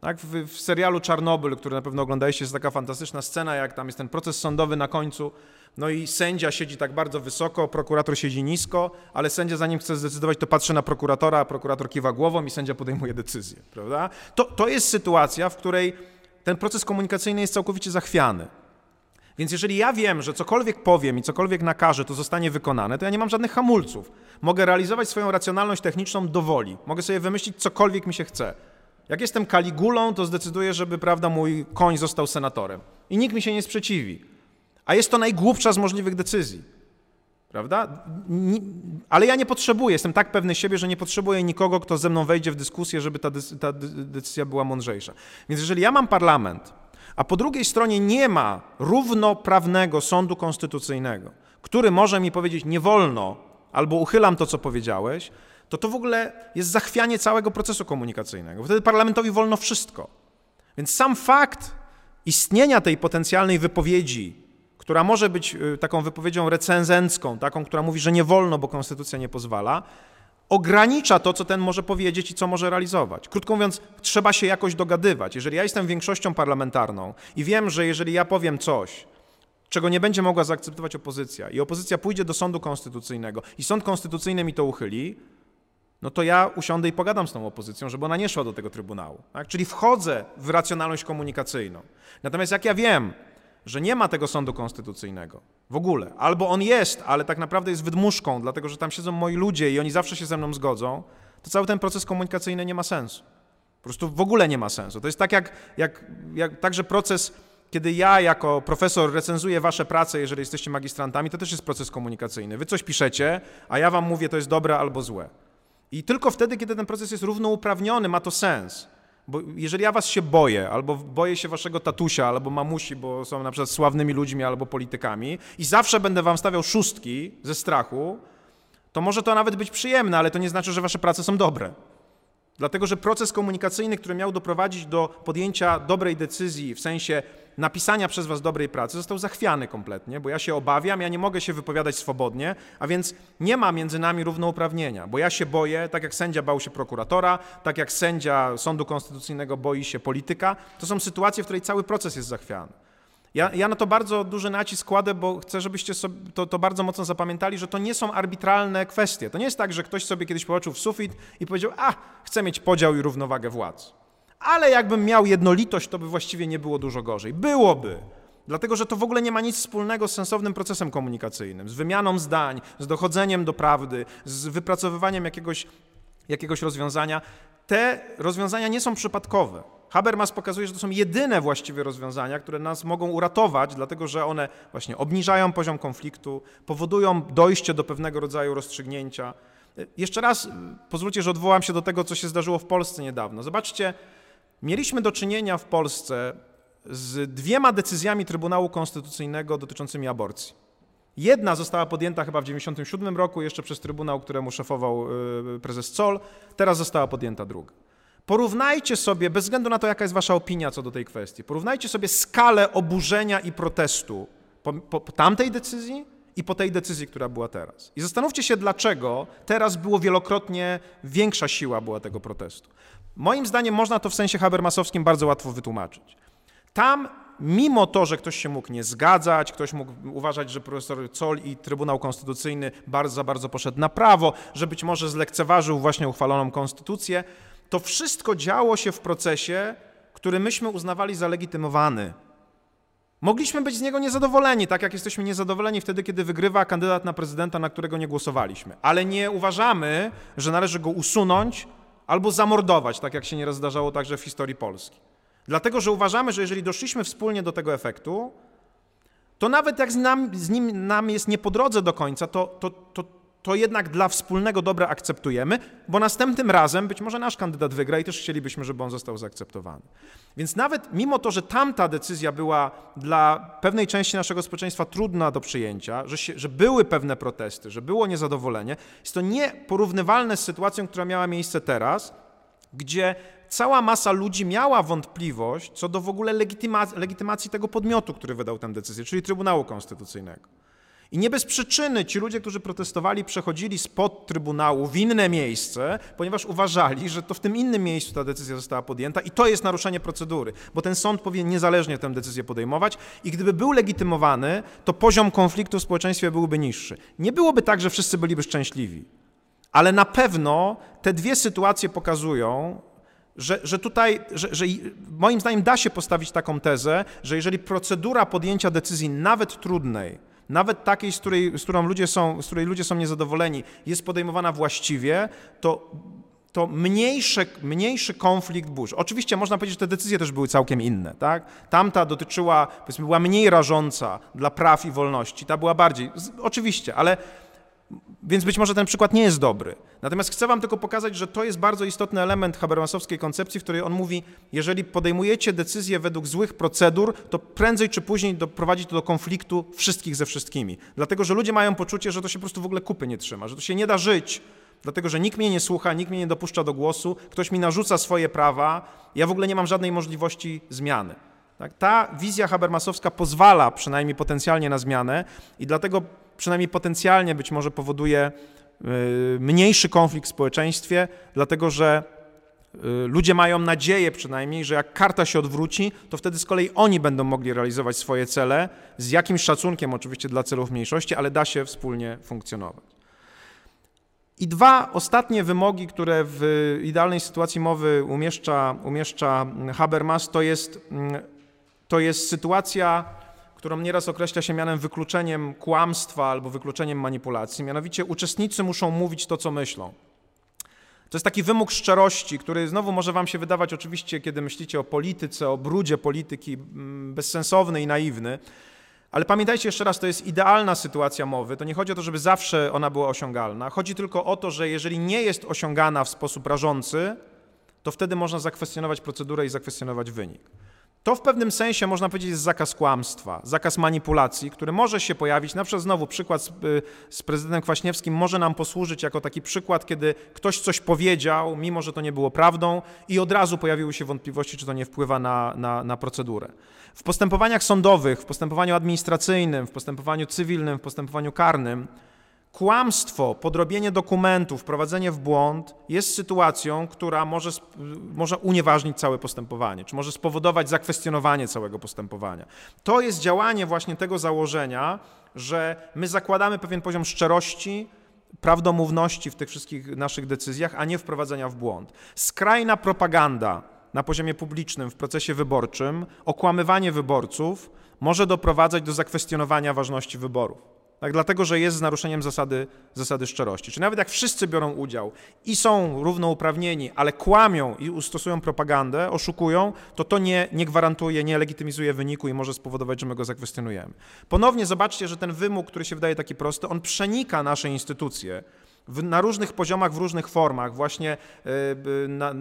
tak, w, w, serialu Czarnobyl, który na pewno oglądaliście, jest taka fantastyczna scena, jak tam jest ten proces sądowy na końcu, no i sędzia siedzi tak bardzo wysoko, prokurator siedzi nisko, ale sędzia zanim chce zdecydować, to patrzy na prokuratora, a prokurator kiwa głową i sędzia podejmuje decyzję, prawda? To, to jest sytuacja, w której ten proces komunikacyjny jest całkowicie zachwiany. Więc jeżeli ja wiem, że cokolwiek powiem i cokolwiek nakażę, to zostanie wykonane, to ja nie mam żadnych hamulców. Mogę realizować swoją racjonalność techniczną do woli. Mogę sobie wymyślić cokolwiek mi się chce. Jak jestem Kaligulą, to zdecyduję, żeby prawda, mój koń został senatorem. I nikt mi się nie sprzeciwi. A jest to najgłupsza z możliwych decyzji. Prawda? Ale ja nie potrzebuję, jestem tak pewny siebie, że nie potrzebuję nikogo, kto ze mną wejdzie w dyskusję, żeby ta, ta decyzja była mądrzejsza. Więc jeżeli ja mam parlament, a po drugiej stronie nie ma równoprawnego sądu konstytucyjnego, który może mi powiedzieć nie wolno albo uchylam to, co powiedziałeś, to to w ogóle jest zachwianie całego procesu komunikacyjnego. Wtedy parlamentowi wolno wszystko. Więc sam fakt istnienia tej potencjalnej wypowiedzi, która może być y, taką wypowiedzią recenzencką, taką, która mówi, że nie wolno, bo konstytucja nie pozwala, ogranicza to, co ten może powiedzieć i co może realizować. Krótko mówiąc, trzeba się jakoś dogadywać. Jeżeli ja jestem większością parlamentarną i wiem, że jeżeli ja powiem coś, czego nie będzie mogła zaakceptować opozycja i opozycja pójdzie do sądu konstytucyjnego i sąd konstytucyjny mi to uchyli, no to ja usiądę i pogadam z tą opozycją, żeby ona nie szła do tego Trybunału. Tak? Czyli wchodzę w racjonalność komunikacyjną. Natomiast jak ja wiem, że nie ma tego sądu konstytucyjnego w ogóle, albo on jest, ale tak naprawdę jest wydmuszką, dlatego że tam siedzą moi ludzie i oni zawsze się ze mną zgodzą, to cały ten proces komunikacyjny nie ma sensu. Po prostu w ogóle nie ma sensu. To jest tak jak, jak, jak także proces, kiedy ja jako profesor recenzuję wasze prace, jeżeli jesteście magistrantami, to też jest proces komunikacyjny. Wy coś piszecie, a ja wam mówię, to jest dobre albo złe. I tylko wtedy, kiedy ten proces jest równouprawniony, ma to sens. Bo jeżeli ja was się boję, albo boję się waszego tatusia, albo mamusi, bo są na przykład sławnymi ludźmi albo politykami i zawsze będę wam stawiał szóstki ze strachu, to może to nawet być przyjemne, ale to nie znaczy, że wasze prace są dobre. Dlatego, że proces komunikacyjny, który miał doprowadzić do podjęcia dobrej decyzji, w sensie napisania przez was dobrej pracy, został zachwiany kompletnie, bo ja się obawiam, ja nie mogę się wypowiadać swobodnie, a więc nie ma między nami równouprawnienia, bo ja się boję, tak jak sędzia bał się prokuratora, tak jak sędzia Sądu Konstytucyjnego boi się polityka, to są sytuacje, w której cały proces jest zachwiany. Ja, ja, na to bardzo duży nacisk kładę, bo chcę, żebyście to, to, bardzo mocno zapamiętali, że to nie są arbitralne kwestie. To nie jest tak, że ktoś sobie kiedyś popatrzył w sufit i powiedział, a, chcę mieć podział i równowagę władz. Ale jakbym miał jednolitość, to by właściwie nie było dużo gorzej. Byłoby. Dlatego, że to w ogóle nie ma nic wspólnego z sensownym procesem komunikacyjnym, z wymianą zdań, z dochodzeniem do prawdy, z wypracowywaniem jakiegoś, jakiegoś rozwiązania. Te rozwiązania nie są przypadkowe. Habermas pokazuje, że to są jedyne właściwe rozwiązania, które nas mogą uratować, dlatego że one właśnie obniżają poziom konfliktu, powodują dojście do pewnego rodzaju rozstrzygnięcia. Jeszcze raz pozwólcie, że odwołam się do tego, co się zdarzyło w Polsce niedawno. Zobaczcie, mieliśmy do czynienia w Polsce z dwiema decyzjami Trybunału Konstytucyjnego dotyczącymi aborcji. Jedna została podjęta chyba w 1997 roku, jeszcze przez Trybunał, któremu szefował y, prezes Zoll, teraz została podjęta druga. Porównajcie sobie, bez względu na to, jaka jest wasza opinia co do tej kwestii, porównajcie sobie skalę oburzenia i protestu po, po, po tamtej decyzji i po tej decyzji, która była teraz. I zastanówcie się, dlaczego teraz było wielokrotnie większa siła była tego protestu. Moim zdaniem można to w sensie habermasowskim bardzo łatwo wytłumaczyć. Tam, mimo to, że ktoś się mógł nie zgadzać, ktoś mógł uważać, że profesor Zoll i Trybunał Konstytucyjny bardzo, za bardzo poszedł na prawo, że być może zlekceważył właśnie uchwaloną konstytucję, to wszystko działo się w procesie, który myśmy uznawali za legitymowany. Mogliśmy być z niego niezadowoleni, tak jak jesteśmy niezadowoleni wtedy, kiedy wygrywa kandydat na prezydenta, na którego nie głosowaliśmy. Ale nie uważamy, że należy go usunąć albo zamordować, tak jak się nieraz zdarzało także w historii Polski. Dlatego, że uważamy, że jeżeli doszliśmy wspólnie do tego efektu, to nawet jak z, nam, z nim nam jest nie po drodze do końca, to, to, to, to jednak dla wspólnego dobra akceptujemy, bo następnym razem być może nasz kandydat wygra i też chcielibyśmy, żeby on został zaakceptowany. Więc nawet mimo to, że tamta decyzja była dla pewnej części naszego społeczeństwa trudna do przyjęcia, że, się, że były pewne protesty, że było niezadowolenie, jest to nieporównywalne z sytuacją, która miała miejsce teraz, gdzie cała masa ludzi miała wątpliwość co do w ogóle legitymacji tego podmiotu, który wydał tę decyzję, czyli Trybunału Konstytucyjnego. I nie bez przyczyny ci ludzie, którzy protestowali, przechodzili spod Trybunału w inne miejsce, ponieważ uważali, że to w tym innym miejscu ta decyzja została podjęta i to jest naruszenie procedury, bo ten sąd powinien niezależnie tę decyzję podejmować i gdyby był legitymowany, to poziom konfliktu w społeczeństwie byłby niższy. Nie byłoby tak, że wszyscy byliby szczęśliwi, ale na pewno te dwie sytuacje pokazują, że, że tutaj, że, że, moim zdaniem da się postawić taką tezę, że jeżeli procedura podjęcia decyzji, nawet trudnej, nawet takiej, z której, z którą ludzie są, z której ludzie są niezadowoleni, jest podejmowana właściwie, to to mniejszy, mniejszy konflikt burz. Oczywiście można powiedzieć, że te decyzje też były całkiem inne. Tak? Tamta dotyczyła, powiedzmy, była mniej rażąca dla praw i wolności, ta była bardziej. Oczywiście, ale więc być może ten przykład nie jest dobry. Natomiast chcę Wam tylko pokazać, że to jest bardzo istotny element habermasowskiej koncepcji, w której on mówi, jeżeli podejmujecie decyzje według złych procedur, to prędzej czy później doprowadzi to do konfliktu wszystkich ze wszystkimi. Dlatego, że ludzie mają poczucie, że to się po prostu w ogóle kupy nie trzyma, że to się nie da żyć, dlatego że nikt mnie nie słucha, nikt mnie nie dopuszcza do głosu, ktoś mi narzuca swoje prawa, ja w ogóle nie mam żadnej możliwości zmiany. Tak? Ta wizja habermasowska pozwala przynajmniej potencjalnie na zmianę i dlatego przynajmniej potencjalnie być może powoduje y, mniejszy konflikt w społeczeństwie, dlatego że y, ludzie mają nadzieję przynajmniej, że jak karta się odwróci, to wtedy z kolei oni będą mogli realizować swoje cele, z jakimś szacunkiem oczywiście dla celów mniejszości, ale da się wspólnie funkcjonować. I dwa ostatnie wymogi, które w idealnej sytuacji mowy umieszcza, umieszcza Habermas, to jest, mm, to jest sytuacja którą nieraz określa się mianem wykluczeniem kłamstwa albo wykluczeniem manipulacji. Mianowicie uczestnicy muszą mówić to, co myślą. To jest taki wymóg szczerości, który znowu może Wam się wydawać, oczywiście, kiedy myślicie o polityce, o brudzie polityki, mm, bezsensowny i naiwny. Ale pamiętajcie jeszcze raz, to jest idealna sytuacja mowy. To nie chodzi o to, żeby zawsze ona była osiągalna. Chodzi tylko o to, że jeżeli nie jest osiągana w sposób rażący, to wtedy można zakwestionować procedurę i zakwestionować wynik. To w pewnym sensie można powiedzieć jest zakaz kłamstwa, zakaz manipulacji, który może się pojawić. Na przykład znowu przykład z, y, z, prezydentem Kwaśniewskim może nam posłużyć jako taki przykład, kiedy ktoś coś powiedział, mimo że to nie było prawdą, i od razu pojawiły się wątpliwości, czy to nie wpływa na, na, na procedurę. W postępowaniach sądowych, w postępowaniu administracyjnym, w postępowaniu cywilnym, w postępowaniu karnym Kłamstwo, podrobienie dokumentów, wprowadzenie w błąd jest sytuacją, która może, może unieważnić całe postępowanie, czy może spowodować zakwestionowanie całego postępowania. To jest działanie właśnie tego założenia, że my zakładamy pewien poziom szczerości, prawdomówności w tych wszystkich naszych decyzjach, a nie wprowadzenia w błąd. Skrajna propaganda na poziomie publicznym w procesie wyborczym, okłamywanie wyborców może doprowadzać do zakwestionowania ważności wyborów. Tak, dlatego, że jest z naruszeniem zasady, zasady szczerości. Czy nawet jak wszyscy biorą udział i są równouprawnieni, ale kłamią i stosują propagandę, oszukują, to to nie, nie gwarantuje, nie legitymizuje wyniku i może spowodować, że my go zakwestionujemy. Ponownie zobaczcie, że ten wymóg, który się wydaje taki prosty, on przenika nasze instytucje w, na różnych poziomach, w różnych formach, właśnie e, na,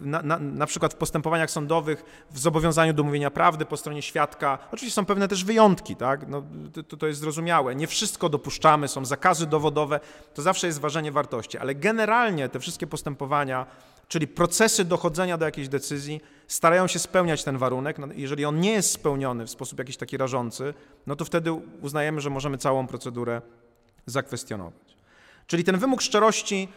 na, na, na, przykład w postępowaniach sądowych, w zobowiązaniu do mówienia prawdy po stronie świadka. Oczywiście są pewne też wyjątki, tak? No, to, to jest zrozumiałe. Nie wszystko dopuszczamy, są zakazy dowodowe, to zawsze jest ważenie wartości, ale generalnie te wszystkie postępowania, czyli procesy dochodzenia do jakiejś decyzji, starają się spełniać ten warunek. No, jeżeli on nie jest spełniony w sposób jakiś taki rażący, no to wtedy uznajemy, że możemy całą procedurę zakwestionować. Czyli ten wymóg szczerości,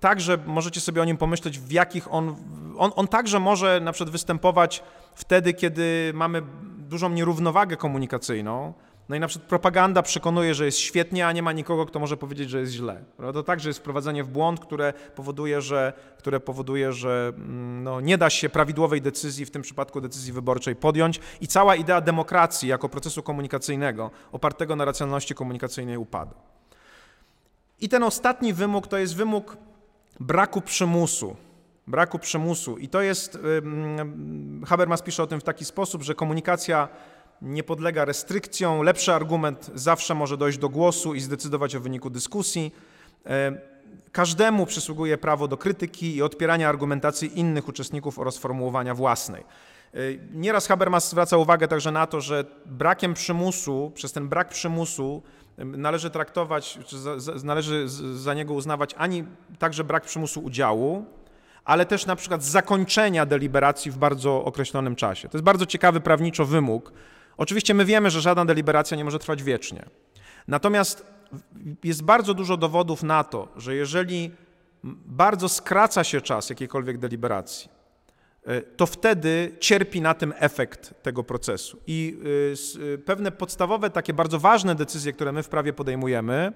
także możecie sobie o nim pomyśleć, w jakich on, on, on także może na przykład występować wtedy, kiedy mamy dużą nierównowagę komunikacyjną, no i na przykład propaganda przekonuje, że jest świetnie, a nie ma nikogo, kto może powiedzieć, że jest źle. To także jest wprowadzenie w błąd, które powoduje, że, które powoduje, że mm, no, nie da się prawidłowej decyzji, w tym przypadku decyzji wyborczej, podjąć i cała idea demokracji jako procesu komunikacyjnego opartego na racjonalności komunikacyjnej upada. I ten ostatni wymóg to jest wymóg braku przymusu. Braku przymusu. I to jest, Habermas pisze o tym w taki sposób, że komunikacja nie podlega restrykcjom. Lepszy argument zawsze może dojść do głosu i zdecydować o wyniku dyskusji. Każdemu przysługuje prawo do krytyki i odpierania argumentacji innych uczestników oraz formułowania własnej. Nieraz Habermas zwraca uwagę także na to, że brakiem przymusu, przez ten brak przymusu należy traktować, za, za, należy za niego uznawać ani także brak przymusu udziału, ale też na przykład zakończenia deliberacji w bardzo określonym czasie. To jest bardzo ciekawy prawniczo wymóg. Oczywiście my wiemy, że żadna deliberacja nie może trwać wiecznie. Natomiast jest bardzo dużo dowodów na to, że jeżeli bardzo skraca się czas jakiejkolwiek deliberacji, to wtedy cierpi na tym efekt tego procesu. I e, e, pewne podstawowe, takie bardzo ważne decyzje, które my w prawie podejmujemy,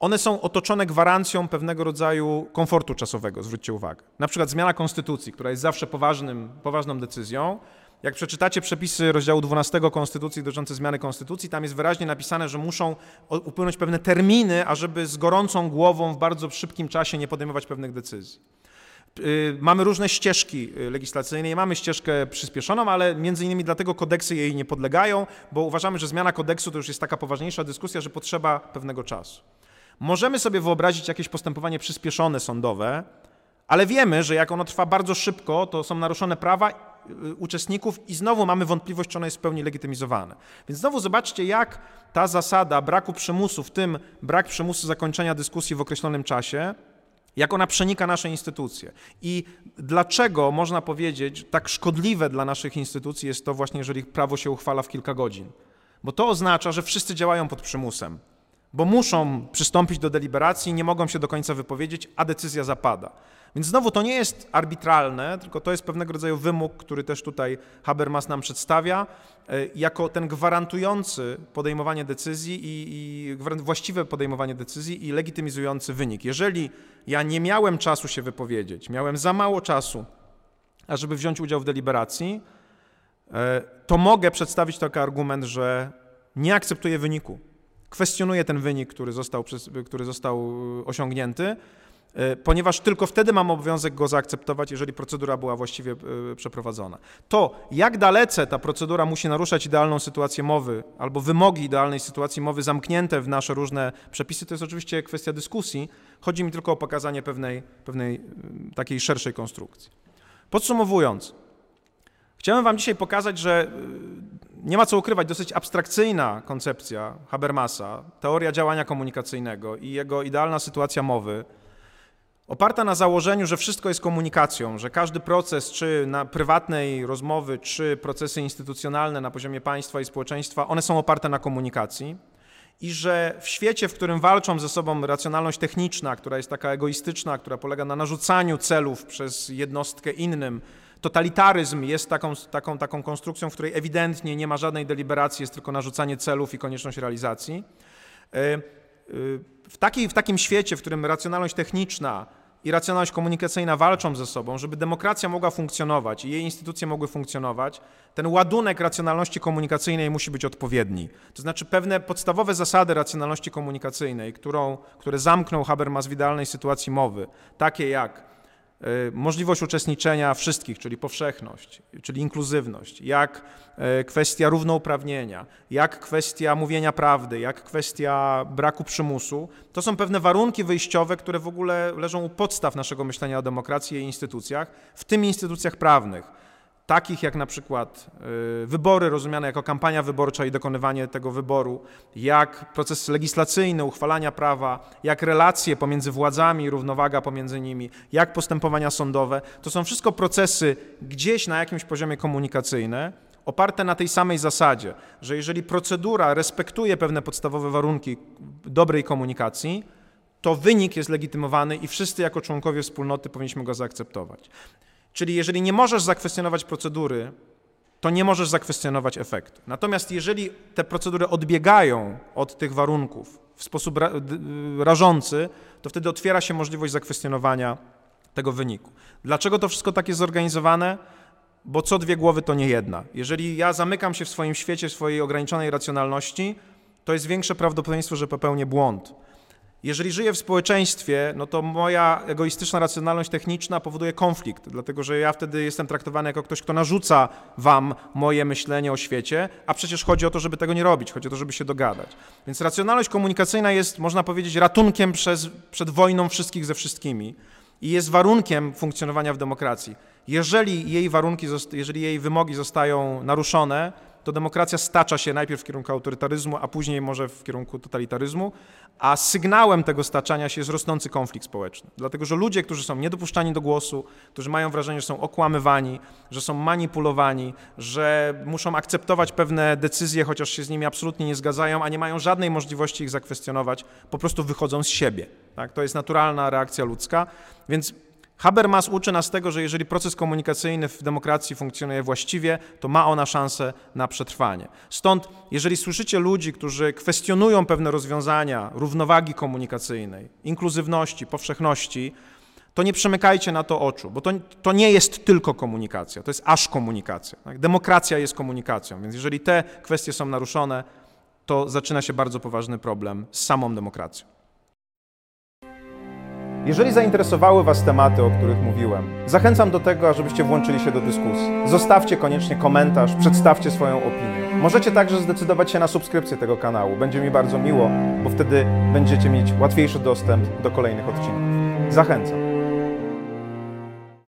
one są otoczone gwarancją pewnego rodzaju komfortu czasowego, zwróćcie uwagę. Na przykład zmiana konstytucji, która jest zawsze poważnym, poważną decyzją, Jak przeczytacie przepisy rozdziału 12 Konstytucji dotyczące zmiany Konstytucji, tam jest wyraźnie napisane, że muszą upłynąć pewne terminy, ażeby z gorącą głową w bardzo szybkim czasie nie podejmować pewnych decyzji. Y, mamy różne ścieżki y, legislacyjne i mamy ścieżkę przyspieszoną, ale między innymi dlatego kodeksy jej nie podlegają, bo uważamy, że zmiana kodeksu to już jest taka poważniejsza dyskusja, że potrzeba pewnego czasu. Możemy sobie wyobrazić jakieś postępowanie przyspieszone sądowe, ale wiemy, że jak ono trwa bardzo szybko, to są naruszone prawa y, uczestników i znowu mamy wątpliwość, czy ono jest w pełni legitymizowane. Więc znowu zobaczcie, jak ta zasada braku przymusu, w tym brak przymusu zakończenia dyskusji w określonym czasie, jak ona przenika nasze instytucje i dlaczego można powiedzieć, tak szkodliwe dla naszych instytucji jest to właśnie, jeżeli prawo się uchwala w kilka godzin. Bo to oznacza, że wszyscy działają pod przymusem, bo muszą przystąpić do deliberacji, nie mogą się do końca wypowiedzieć, a decyzja zapada. Więc znowu to nie jest arbitralne, tylko to jest pewnego rodzaju wymóg, który też tutaj Habermas nam przedstawia, e, jako ten gwarantujący podejmowanie decyzji i, i właściwe podejmowanie decyzji i legitymizujący wynik. Jeżeli ja nie miałem czasu się wypowiedzieć, miałem za mało czasu, ażeby wziąć udział w deliberacji, e, to mogę przedstawić taki argument, że nie akceptuję wyniku. Kwestionuję ten wynik, który został, który został osiągnięty, E, ponieważ tylko wtedy mam obowiązek go zaakceptować, jeżeli procedura była właściwie e, przeprowadzona. To, jak dalece ta procedura musi naruszać idealną sytuację mowy albo wymogi idealnej sytuacji mowy zamknięte w nasze różne przepisy, to jest oczywiście kwestia dyskusji. Chodzi mi tylko o pokazanie pewnej, pewnej takiej szerszej konstrukcji. Podsumowując, chciałem Wam dzisiaj pokazać, że nie ma co ukrywać, dosyć abstrakcyjna koncepcja Habermasa, teoria działania komunikacyjnego i jego idealna sytuacja mowy, Oparta na założeniu, że wszystko jest komunikacją, że każdy proces, czy na prywatnej rozmowy, czy procesy instytucjonalne na poziomie państwa i społeczeństwa, one są oparte na komunikacji i że w świecie, w którym walczą ze sobą racjonalność techniczna, która jest taka egoistyczna, która polega na narzucaniu celów przez jednostkę innym, totalitaryzm jest taką, taką, taką konstrukcją, w której ewidentnie nie ma żadnej deliberacji, jest tylko narzucanie celów i konieczność realizacji. E, e, w, takiej, w takim świecie, w którym racjonalność techniczna i racjonalność komunikacyjna walczą ze sobą, żeby demokracja mogła funkcjonować i jej instytucje mogły funkcjonować, ten ładunek racjonalności komunikacyjnej musi być odpowiedni. To znaczy pewne podstawowe zasady racjonalności komunikacyjnej, którą, które zamknął Habermas w idealnej sytuacji mowy, takie jak możliwość uczestniczenia wszystkich, czyli powszechność, czyli inkluzywność, jak e, kwestia równouprawnienia, jak kwestia mówienia prawdy, jak kwestia braku przymusu, to są pewne warunki wyjściowe, które w ogóle leżą u podstaw naszego myślenia o demokracji i instytucjach, w tym instytucjach prawnych takich jak na przykład y, wybory rozumiane jako kampania wyborcza i dokonywanie tego wyboru, jak proces legislacyjny, uchwalania prawa, jak relacje pomiędzy władzami, równowaga pomiędzy nimi, jak postępowania sądowe, to są wszystko procesy gdzieś na jakimś poziomie komunikacyjne, oparte na tej samej zasadzie, że jeżeli procedura respektuje pewne podstawowe warunki dobrej komunikacji, to wynik jest legitymowany i wszyscy jako członkowie wspólnoty powinniśmy go zaakceptować. Czyli jeżeli nie możesz zakwestionować procedury, to nie możesz zakwestionować efektu. Natomiast jeżeli te procedury odbiegają od tych warunków w sposób ra rażący, to wtedy otwiera się możliwość zakwestionowania tego wyniku. Dlaczego to wszystko tak jest zorganizowane? Bo co dwie głowy to nie jedna. Jeżeli ja zamykam się w swoim świecie, w swojej ograniczonej racjonalności, to jest większe prawdopodobieństwo, że popełnię błąd. Jeżeli żyję w społeczeństwie, no to moja egoistyczna racjonalność techniczna powoduje konflikt, dlatego że ja wtedy jestem traktowany jako ktoś, kto narzuca wam moje myślenie o świecie, a przecież chodzi o to, żeby tego nie robić, chodzi o to, żeby się dogadać. Więc racjonalność komunikacyjna jest, można powiedzieć, ratunkiem przez, przed wojną wszystkich ze wszystkimi i jest warunkiem funkcjonowania w demokracji. Jeżeli jej warunki, jeżeli jej wymogi zostają naruszone, to demokracja stacza się najpierw w kierunku autorytaryzmu, a później może w kierunku totalitaryzmu, a sygnałem tego staczania się jest rosnący konflikt społeczny. Dlatego, że ludzie, którzy są niedopuszczani do głosu, którzy mają wrażenie, że są okłamywani, że są manipulowani, że muszą akceptować pewne decyzje, chociaż się z nimi absolutnie nie zgadzają, a nie mają żadnej możliwości ich zakwestionować, po prostu wychodzą z siebie. Tak? To jest naturalna reakcja ludzka, więc Habermas uczy nas tego, że jeżeli proces komunikacyjny w demokracji funkcjonuje właściwie, to ma ona szansę na przetrwanie. Stąd, jeżeli słyszycie ludzi, którzy kwestionują pewne rozwiązania równowagi komunikacyjnej, inkluzywności, powszechności, to nie przymykajcie na to oczu, bo to, to nie jest tylko komunikacja, to jest aż komunikacja. Tak? Demokracja jest komunikacją, więc jeżeli te kwestie są naruszone, to zaczyna się bardzo poważny problem z samą demokracją. Jeżeli zainteresowały Was tematy, o których mówiłem, zachęcam do tego, ażebyście włączyli się do dyskusji. Zostawcie koniecznie komentarz, przedstawcie swoją opinię. Możecie także zdecydować się na subskrypcję tego kanału. Będzie mi bardzo miło, bo wtedy będziecie mieć łatwiejszy dostęp do kolejnych odcinków. Zachęcam.